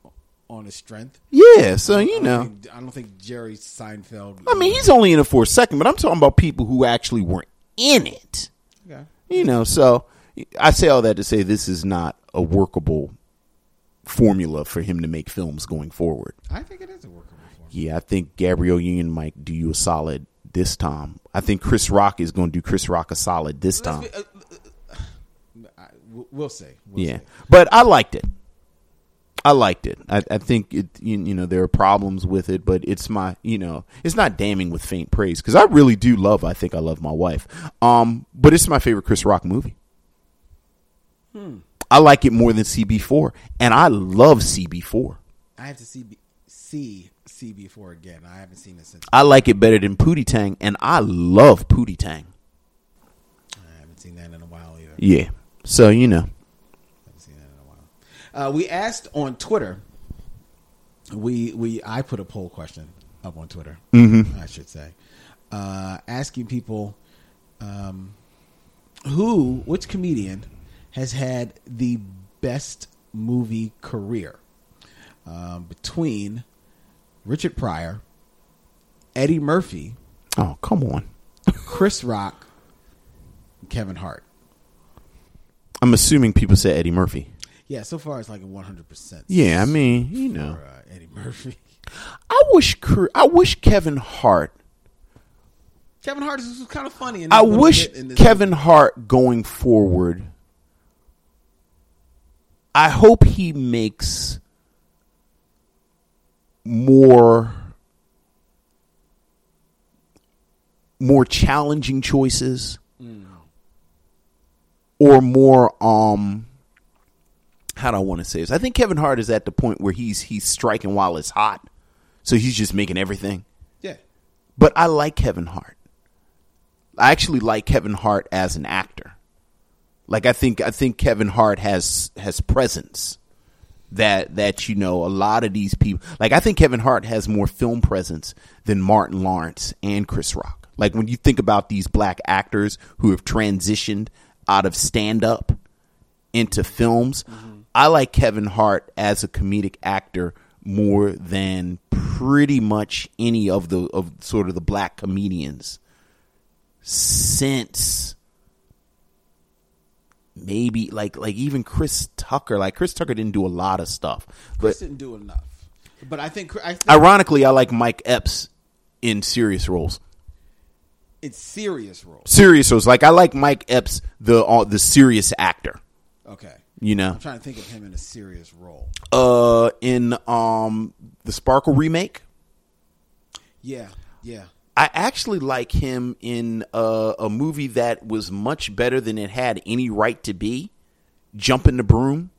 on his strength. Yeah, so, you I know. think- I don't think Jerry Seinfeld. I mean, he's only in it for a second, but I'm talking about people who actually were in it. Okay. You know, so I say all that to say this is not a workable formula for him to make films going forward. I think it is a workable form. Yeah, I think Gabrielle Union might do you a solid this time. I think Chris Rock is going to do Chris Rock a solid this time. be- uh, uh, uh, we'll- we'll see. We'll yeah, see. but I liked it. I liked it. I, I think it. You, you know, there are problems with it, but it's my. You know, it's not damning with faint praise because I really do love. I think I love my wife. Um, but it's my favorite Chris Rock movie. Hmm. I like it more than CB4, and I love CB4. I have to see see CB4 again. I haven't seen it since. I like it better than Pootie Tang, and I love Pootie Tang. I haven't seen that in a while either. Yeah, so you know, I haven't seen that in a while. Uh, we asked on Twitter. We we I put a poll question up on Twitter. Mhm. I should say, uh, asking people um, who which comedian has had the best movie career um, between Richard Pryor, Eddie Murphy, oh come on. Chris Rock, Kevin Hart. I'm assuming people say Eddie Murphy. Yeah, so far it's like a one hundred percent. Yeah, I mean, you know, for, uh, Eddie Murphy. I wish I wish Kevin Hart Kevin Hart is kind of funny. In I wish bit in this Kevin Hart going forward. I hope he makes more more challenging choices or more um how do I want to say this? I think Kevin Hart is at the point where he's he's striking while it's hot. So he's just making everything. Yeah. But I like Kevin Hart. I actually like Kevin Hart as an actor. Like I think I think Kevin Hart has has presence that that you know a lot of these people like I think Kevin Hart has more film presence than Martin Lawrence and Chris Rock. Like when you think about these black actors who have transitioned out of stand up into films, mm-hmm. I like Kevin Hart as a comedic actor more than pretty much any of the of sort of the black comedians since maybe like like even Chris Tucker. Like Chris Tucker didn't do a lot of stuff, Chris but didn't do enough. But I think, I think ironically, I like Mike Epps in serious roles. it's serious role. Serious roles, like I like Mike Epps, the uh, the serious actor. Okay. You know, I'm trying to think of him in a serious role. uh, in um the Sparkle remake. Yeah, yeah. I actually like him in a, a movie that was much better than it had any right to be. Jumping the Broom,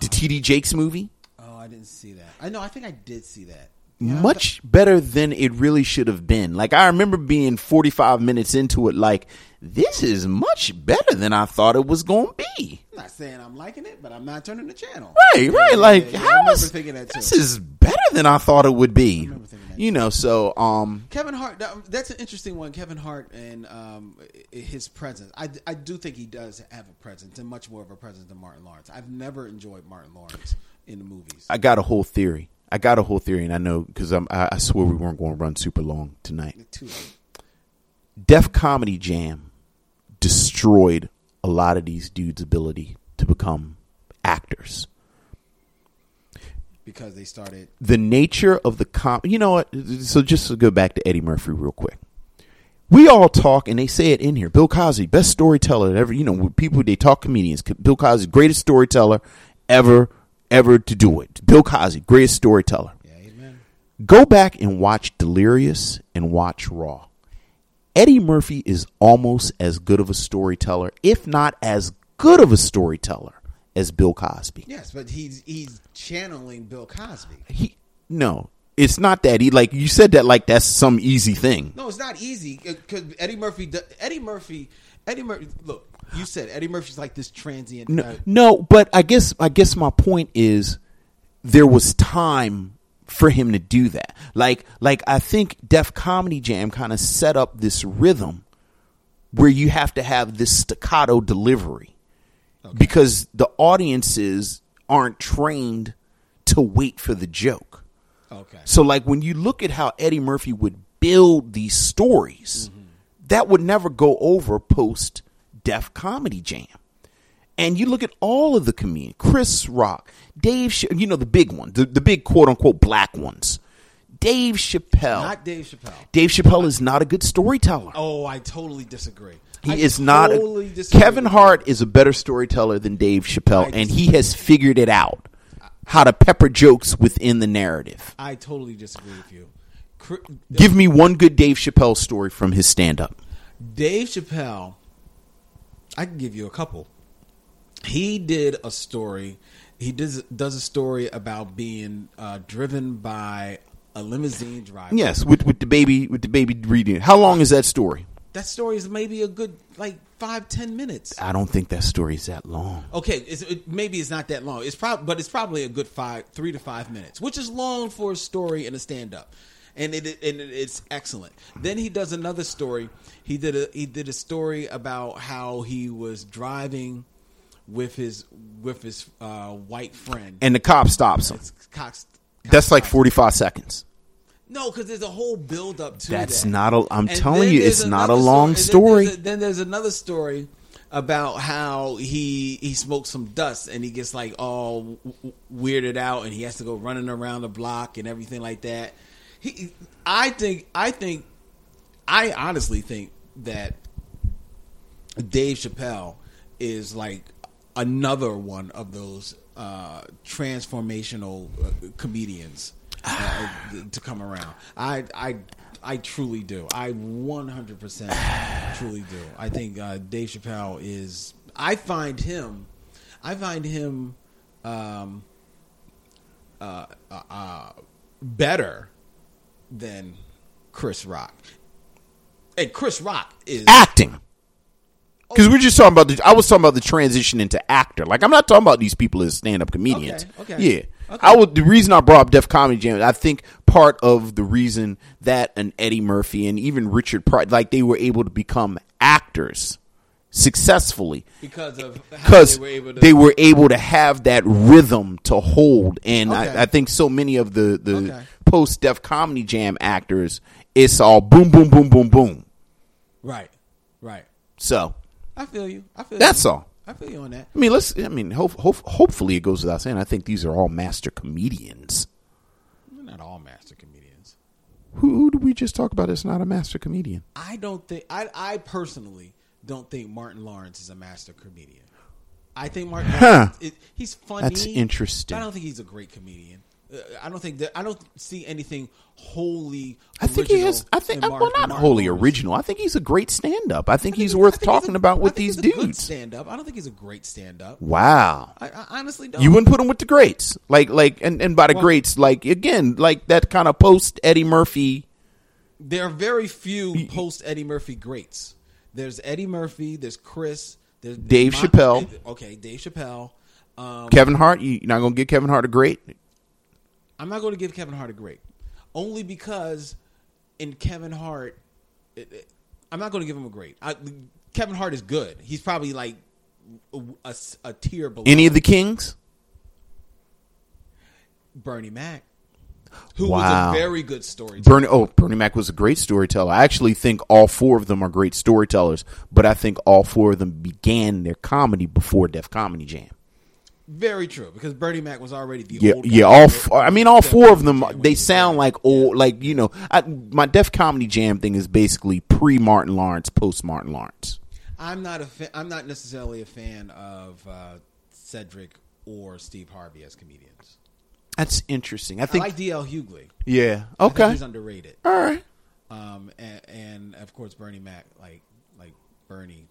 the T.D. Jakes movie. Oh, I didn't see that. I know. I think I did see that. much better than it really should have been. Like I remember being 45 minutes into it like this is much better than I thought it was going to be. I'm not saying I'm liking it, but I'm not turning the channel. Right, right. Like yeah, how is thinking that too. this is better than I thought it would be. You know, so um Kevin Hart. that- That's an interesting one. Kevin Hart and um, his presence. I, I do think he does have a presence and much more of a presence than Martin Lawrence. I've never enjoyed Martin Lawrence in the movies. I got a whole theory. I got a whole theory and I know I'm I, I swear we weren't going to run super long tonight. Too late. Def Comedy Jam destroyed a lot of these dudes' ability to become actors. Because they started. the nature of the com you know what? So just to go back to eddie murphy real quick. We all talk and they say it in here bill cosby best storyteller ever you know people they talk comedians. Bill cosby greatest storyteller ever ever to do it. Bill cosby greatest storyteller. Go back and watch delirious and watch raw. Eddie murphy is almost as good of a storyteller if not as good of a storyteller as bill cosby Yes, but he's he's channeling Bill Cosby. he no it's not that he like you said that like that's some easy thing No, it's not easy because Eddie Murphy. Eddie Murphy. Eddie Murphy. Look, you said Eddie Murphy's like this transient. no, uh, no but i guess i guess my point is there was time for him to do that like like i think def comedy jam kind of set up this rhythm where you have to have this staccato delivery because the audiences aren't trained to wait for the joke Okay. So like when you look at how Eddie Murphy would build these stories, mm-hmm. that would never go over post Def Comedy Jam. And you look at all of the comedians, Chris Rock, Dave, Ch- you know the big one, the, the big quote unquote black ones. Dave Chappelle. Not Dave Chappelle. Dave Chappelle is not a good storyteller. Oh, I totally disagree. He I is not. totally Kevin Hart is a better storyteller than Dave Chappelle, and he has figured it out how to pepper jokes within the narrative. I totally disagree with you. Give me one good Dave Chappelle story from his stand up. Dave Chappelle, I can give you a couple. He did a story. He does does a story about being uh, driven by a limousine driver. Yes, with with the baby with the baby reading. How long is that story? That story is maybe a good like five ten minutes. I don't think that story is that long. Okay, it's, it, maybe it's not that long. It's probably, but it's probably a good five, three to five minutes, which is long for a story and a stand up, and it and it's excellent. Then he does another story. He did a he did a story about how he was driving with his with his uh, white friend, And the cop stops him. That's like forty five seconds. No, because there's a whole build up to that. That's that. not a- I'm And telling you, it's not a long and story. Then there's, a- then there's another story about how he he smokes some dust and he gets like all weirded out and he has to go running around the block and everything like that. He, I think, I think I honestly think that Dave Chappelle is like another one of those uh, transformational uh, comedians uh, to come around. I I I truly do. I 100% truly do. I think uh, Dave Chappelle is. I find him. I find him. Um, uh, uh, uh, better than Chris Rock. And Chris Rock is acting. Because we're just talking about the. I was talking about the transition into actor. Like I'm not talking about these people as stand up comedians. Okay, okay. Yeah. Okay. I would. The reason I brought up Def Comedy Jam, I think part of the reason that an Eddie Murphy and even Richard Pryor, like they were able to become actors successfully because of how because they were able to. they were able to have that rhythm to hold, and Okay. I, I think so many of the the Okay. post Def Comedy Jam actors, it's all boom, boom, boom, boom, boom. right, right. So I feel you. I feel That's you. all. I feel you on that. I mean, let's. I mean, hope, hope, hopefully it goes without saying. I think these are all master comedians. We're not all master comedians. Who, who did we just talk about? Is not a master comedian. I don't think. I I personally don't think Martin Lawrence is a master comedian. I think Martin Huh. Lawrence. It, he's funny. That's interesting. but I don't think he's a great comedian. Uh, I don't think that. I don't see anything wholly. I think he has. I think. well, not wholly original. I think he's a great stand-up. I think he's worth talking about with these dudes. Stand up. I don't think he's a great stand up. Wow. I, I honestly don't. You wouldn't put him with the greats, like, like, and, and by the Well- greats, like again, like that kind of post Eddie Murphy. There are very few post Eddie Murphy greats. There's Eddie Murphy. There's Chris. There's Dave my- Chappelle. Okay, Dave Chappelle. Um, Kevin Hart. You, you're not gonna give Kevin Hart a great. I'm not going to give Kevin Hart a great, only because in Kevin Hart, it, it- I'm not going to give him a great. I, Kevin Hart is good. He's probably like a, a, a tier below Any of the Kings? Bernie Mac, who Wow. was a very good storyteller. Bernie. Oh, Bernie Mac was a great storyteller. I actually think all four of them are great storytellers, but I think all four of them began their comedy before Def Comedy Jam. Very true, because Bernie Mac was already the Yeah, old yeah. All four, I mean, all four of them. They sound like old, like you know. I, my Def Comedy Jam thing is basically pre Martin Lawrence, post Martin Lawrence. I'm not a fa- I'm not necessarily a fan of uh, Cedric or Steve Harvey as comedians. That's interesting. I I, think. like DL Hughley. yeah. I Okay. he's underrated. All right. Um, and, and of course Bernie Mac, like like Bernie,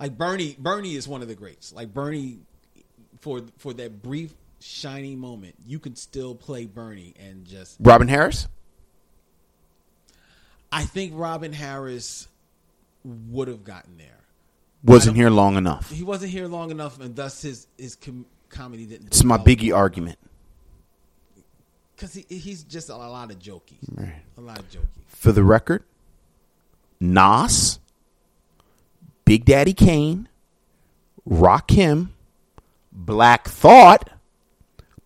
like Bernie. Bernie is one of the greats. Like Bernie, for for that brief shiny moment, you can still play Bernie and just. Robin Harris. I think Robin Harris would have gotten there. Wasn't here long enough. He wasn't here long enough, and thus his his com- comedy didn't. It's my Biggie argument. because he, he's just a lot of jokey, Right. a lot of jokey. For the record, Nas, Big Daddy Kane, Rakim, Black Thought,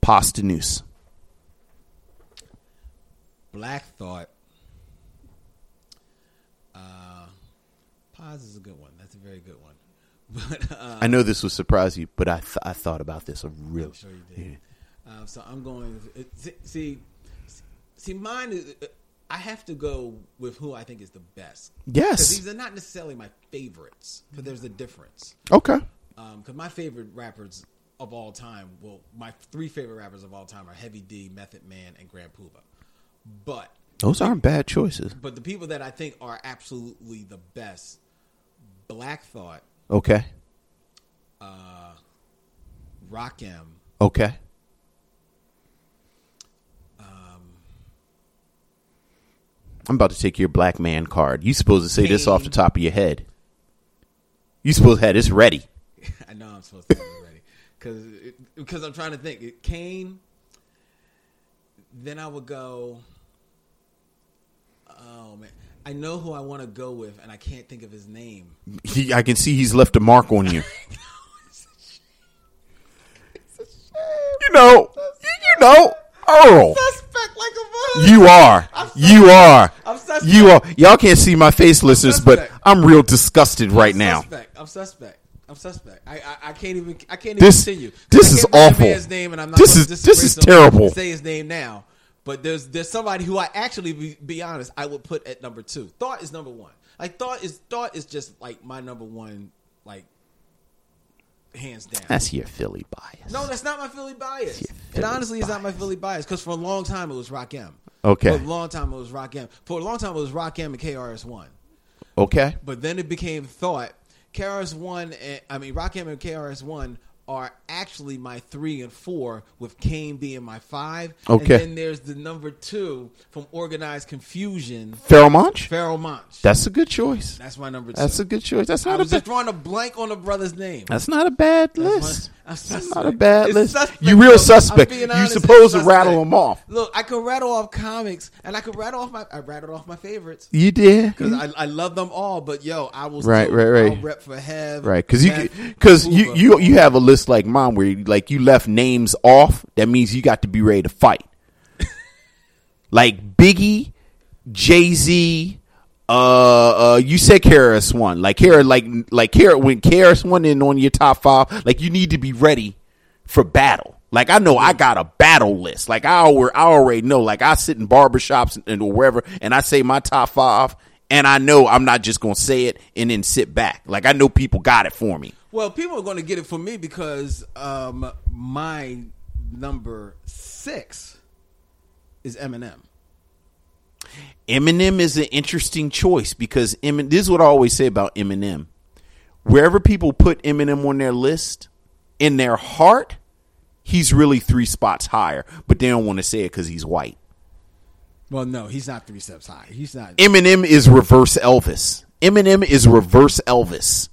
Pasta Noose. Black Thought. Uh, Paz is a good one. That's a very good one. But uh, I know this will surprise you, but I th- I thought about this a real. I'm sure you did. Uh, so I'm going. it- See, see, mine is. I have to go with who I think is the best. Yes. these are not necessarily my favorites. but there's a difference. Okay. Because my favorite rappers of all time, well, my three favorite rappers of all time are Heavy D, Method Man, and Grand Puba. But Those aren't bad choices. but the people that I think are absolutely the best, Black Thought, Okay. uh, Rakim, Okay. I'm about to take your black man card. You supposed to say this off the top of your head. You supposed to have this ready. I know I'm supposed to have it ready because because I'm trying to think. It- Kane. Then I would go. Oh man, I know who I want to go with, and I can't think of his name. He, I can see he's left a mark on you. you know, you know, Earl. Suspect like. You are. You are. I'm suspect. You are. Y'all can't see my face, listeners, but. I'm real disgusted right now. Suspect. I'm suspect. I'm suspect. I, I, I can't even. I can't even This- continue. this is awful. Man's name, and I'm not This is- this is terrible. Say his name now, But there's there's somebody who I actually be, be honest, I would put at number two. Thought is number one. Like thought is thought is just like my number one, like hands down. That's your Philly bias. No, that's not my Philly bias. It honestly is not my Philly bias because for a long time it was Rakim. Okay. For a long time it was Rakim. For a long time it was Rakim and KRS One. Okay. But then it became thought. KRS One, I mean Rakim and KRS One are actually my three and four, with Kane being my five. Okay. And then there's the number two from Organized Konfusion. Pharoahe Monch? Pharoahe Monch. That's a good choice. That's my number two. That's a good choice. That's not a was just bad. drawing a blank on the brother's name. That's not a bad That's my- list. That's not a bad It's list. suspect, You real though. Suspect. You supposed to rattle them off. Look, I could rattle off comics, and I could rattle off my. I rattled off my favorites. You did? because I, I love them all. But yo, I will Right, still, right, right. I'll rep for Hev, Right, because you because you you you have a list like mine where you, like you left names off. That means you got to be ready to fight. like Biggie, Jay Z. Uh, uh, you said KRS One, like here, like like here when KRS One in on your top five, like you need to be ready for battle. Like I know I got a battle list. Like I already, I already know. Like I sit in barbershops and, and or wherever, and I say my top five, and I know I'm not just gonna say it and then sit back. Like I know people got it for me. Well, people are going to get it from me because um, my number six is Eminem. Eminem is an interesting choice because Emin, this is what I always say about Eminem. Wherever people put Eminem on their list, in their heart, he's really three spots higher, but they don't want to say it because he's white. Well, no, he's not three steps high. He's not. Eminem is reverse Elvis. Eminem is reverse Elvis.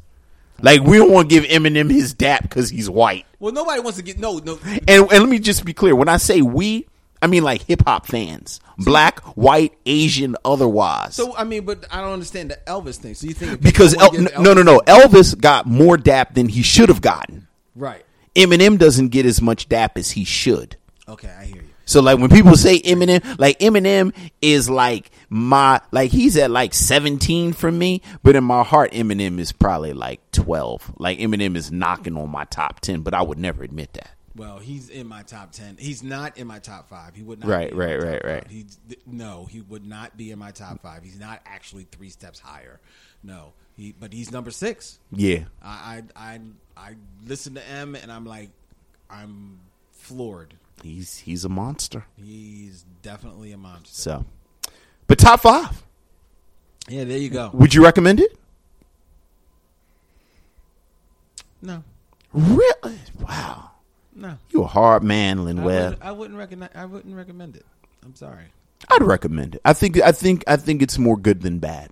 Like we don't want to give Eminem his dap because he's white. well, nobody wants to get no, no. And, and let me just be clear: when I say we, I mean like hip hop fans, black, white, Asian, otherwise. So I mean, but I don't understand the Elvis thing. So you think because El- wanna no, no, no, Elvis- Elvis got more dap than he should have gotten. right? Eminem doesn't get as much dap as he should. Okay, I hear you. So like when people say Eminem, like Eminem is like my like he's at like 17 for me, but in my heart Eminem is probably like 12. Like Eminem is knocking on my top 10, but I would never admit that. Well, he's in my top ten. He's not in my top five. He would not. Right, be in my right, right, right. He no, he would not be in my top five. He's not actually three steps higher. No, he but he's number six. Yeah. I I I, I listen to M and I'm like, I'm floored. He's he's a monster. He's definitely a monster. So But top 5. Yeah, there you go. Would you recommend it? No, Really? Wow. no. You a hard man, Len I Webb. wouldn't, I wouldn't recommend. I wouldn't recommend it. I'm sorry. I'd recommend it. I think I think I think it's more good than bad.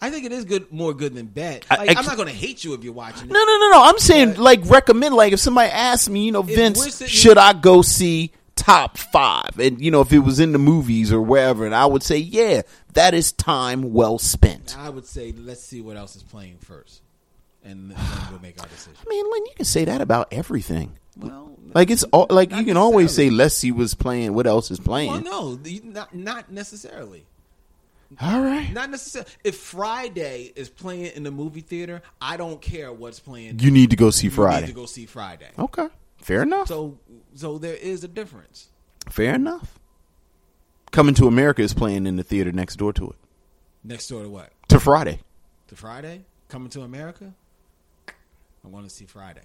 I think it is good, more good than bad. Like, I, am not going to hate you if you're watching it. No, no, no, no. I'm saying like recommend. Like if somebody asked me, you know, Vince, should I go see top five? And you know, if it was in the movies or wherever, and I would say, yeah, that is time well spent. I would say let's see what else is playing first, and then we'll make our decision. I mean, Len, you can say that about everything. Well, Like it's all like you can always say, let's see what's playing. What else is playing? Well, no, not not necessarily. All right, Not necessarily. If Friday is playing in the movie theater, I don't care what's playing. you need to go see Friday. You need to go see Friday. Okay, fair enough. So, so there is a difference. fair enough. Coming to America is playing in the theater next door to it. Next door to what? To Friday. To Friday? Coming to America? I want to see Friday.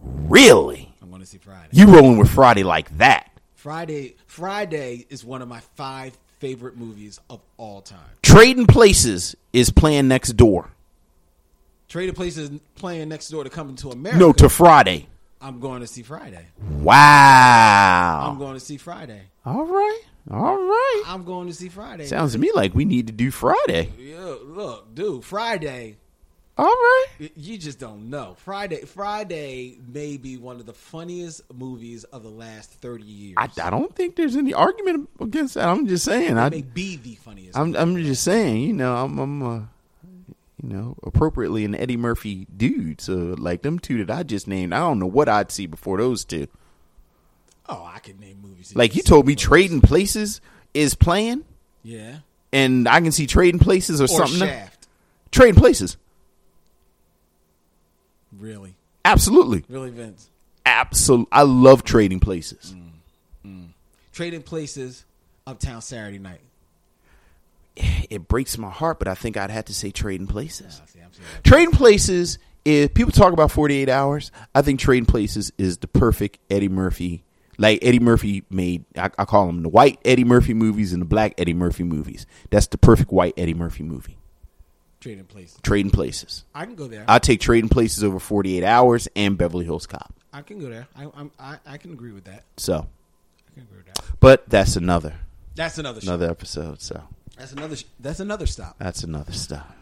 Really? I want to see Friday. You rolling with Friday like that? Friday. Friday is one of my five favorite movies of all time. Trading Places is playing next door. Trading Places playing next door to Coming to America. No, to Friday. I'm going to see Friday. Wow. I'm going to see Friday. All right. All right. I'm going to see Friday. Sounds to me like we need to do Friday. Yeah, look, dude, Friday. All right. You just don't know. Friday. Friday may be one of the funniest movies of the last thirty years. I, I don't think there's any argument against that. I'm just saying. It I, may be the funniest. I'm, movie. I'm just saying. You know, I'm, I'm uh, you know, appropriately an Eddie Murphy dude. So, like them two that I just named, I don't know what I'd see before those two. oh, I could name movies. Like you told me, before. Trading Places is playing, Yeah. and I can see Trading Places or, Or something. Shaft. Trading Places, Really, absolutely, really, Vince. absolutely. I love Trading Places. Mm, mm. Trading Places Uptown Saturday Night. It breaks my heart, but I think I'd have to say Trading Places. Trading Places is people talk about 48 hours. I think Trading Places is the perfect Eddie Murphy. Like Eddie Murphy made, I, I call them the white Eddie Murphy movies and the black Eddie Murphy movies. That's the perfect white Eddie Murphy movie. Trading Places. Trading Places. I can go there. I take Trading Places over 48 Hours and Beverly Hills Cop. I can go there. I, I'm, I I can agree with that. So, I can agree with that. but that's another That's another show. another episode. So That's another. sh- That's another stop. that's another stop.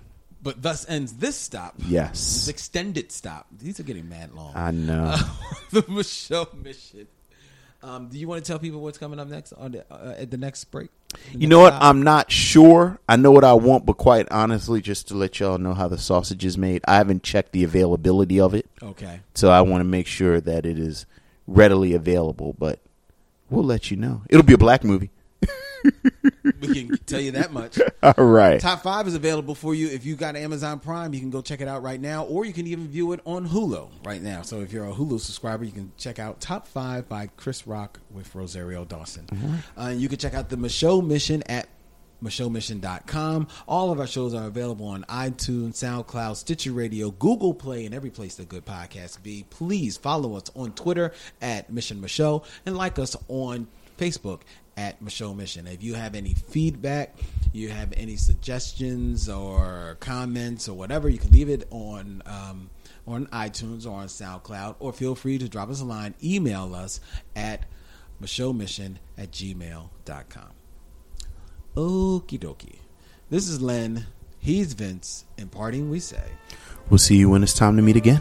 But thus ends this stop. Yes. This extended stop. These are getting mad long. I know. Uh, the Micheaux mission. Um, do you want to tell people what's coming up next on the, uh, at the next break? The You next know what? stop? I'm not sure. I know what I want, but quite honestly, just to let y'all know how the sausage is made, I haven't checked the availability of it. Okay. So I want to make sure that it is readily available, but we'll let you know. It'll be a black movie. we can tell you that much. All right. Top five is available for you if you got Amazon Prime. You can go check it out right now, or you can even view it on Hulu right now. So if you're a Hulu subscriber, you can check out Top Five by Chris Rock with Rosario Dawson. Uh, and you can check out the Micheaux Mission at MicheauxMission.com. All of our shows are available on iTunes, SoundCloud, Stitcher Radio, Google Play, and every place that good podcasts be. Please follow us on Twitter at Mission Micheaux and like us on Facebook at Micheaux Mission. If you have any feedback, you have any suggestions or comments or whatever, you can leave it on um, on iTunes or on SoundCloud, or feel free to drop us a line. Email us at Micheaux Mission at gmail.com. Okie dokie. This is Len. He's Vince. In parting, we say. We'll see you when it's time to meet again.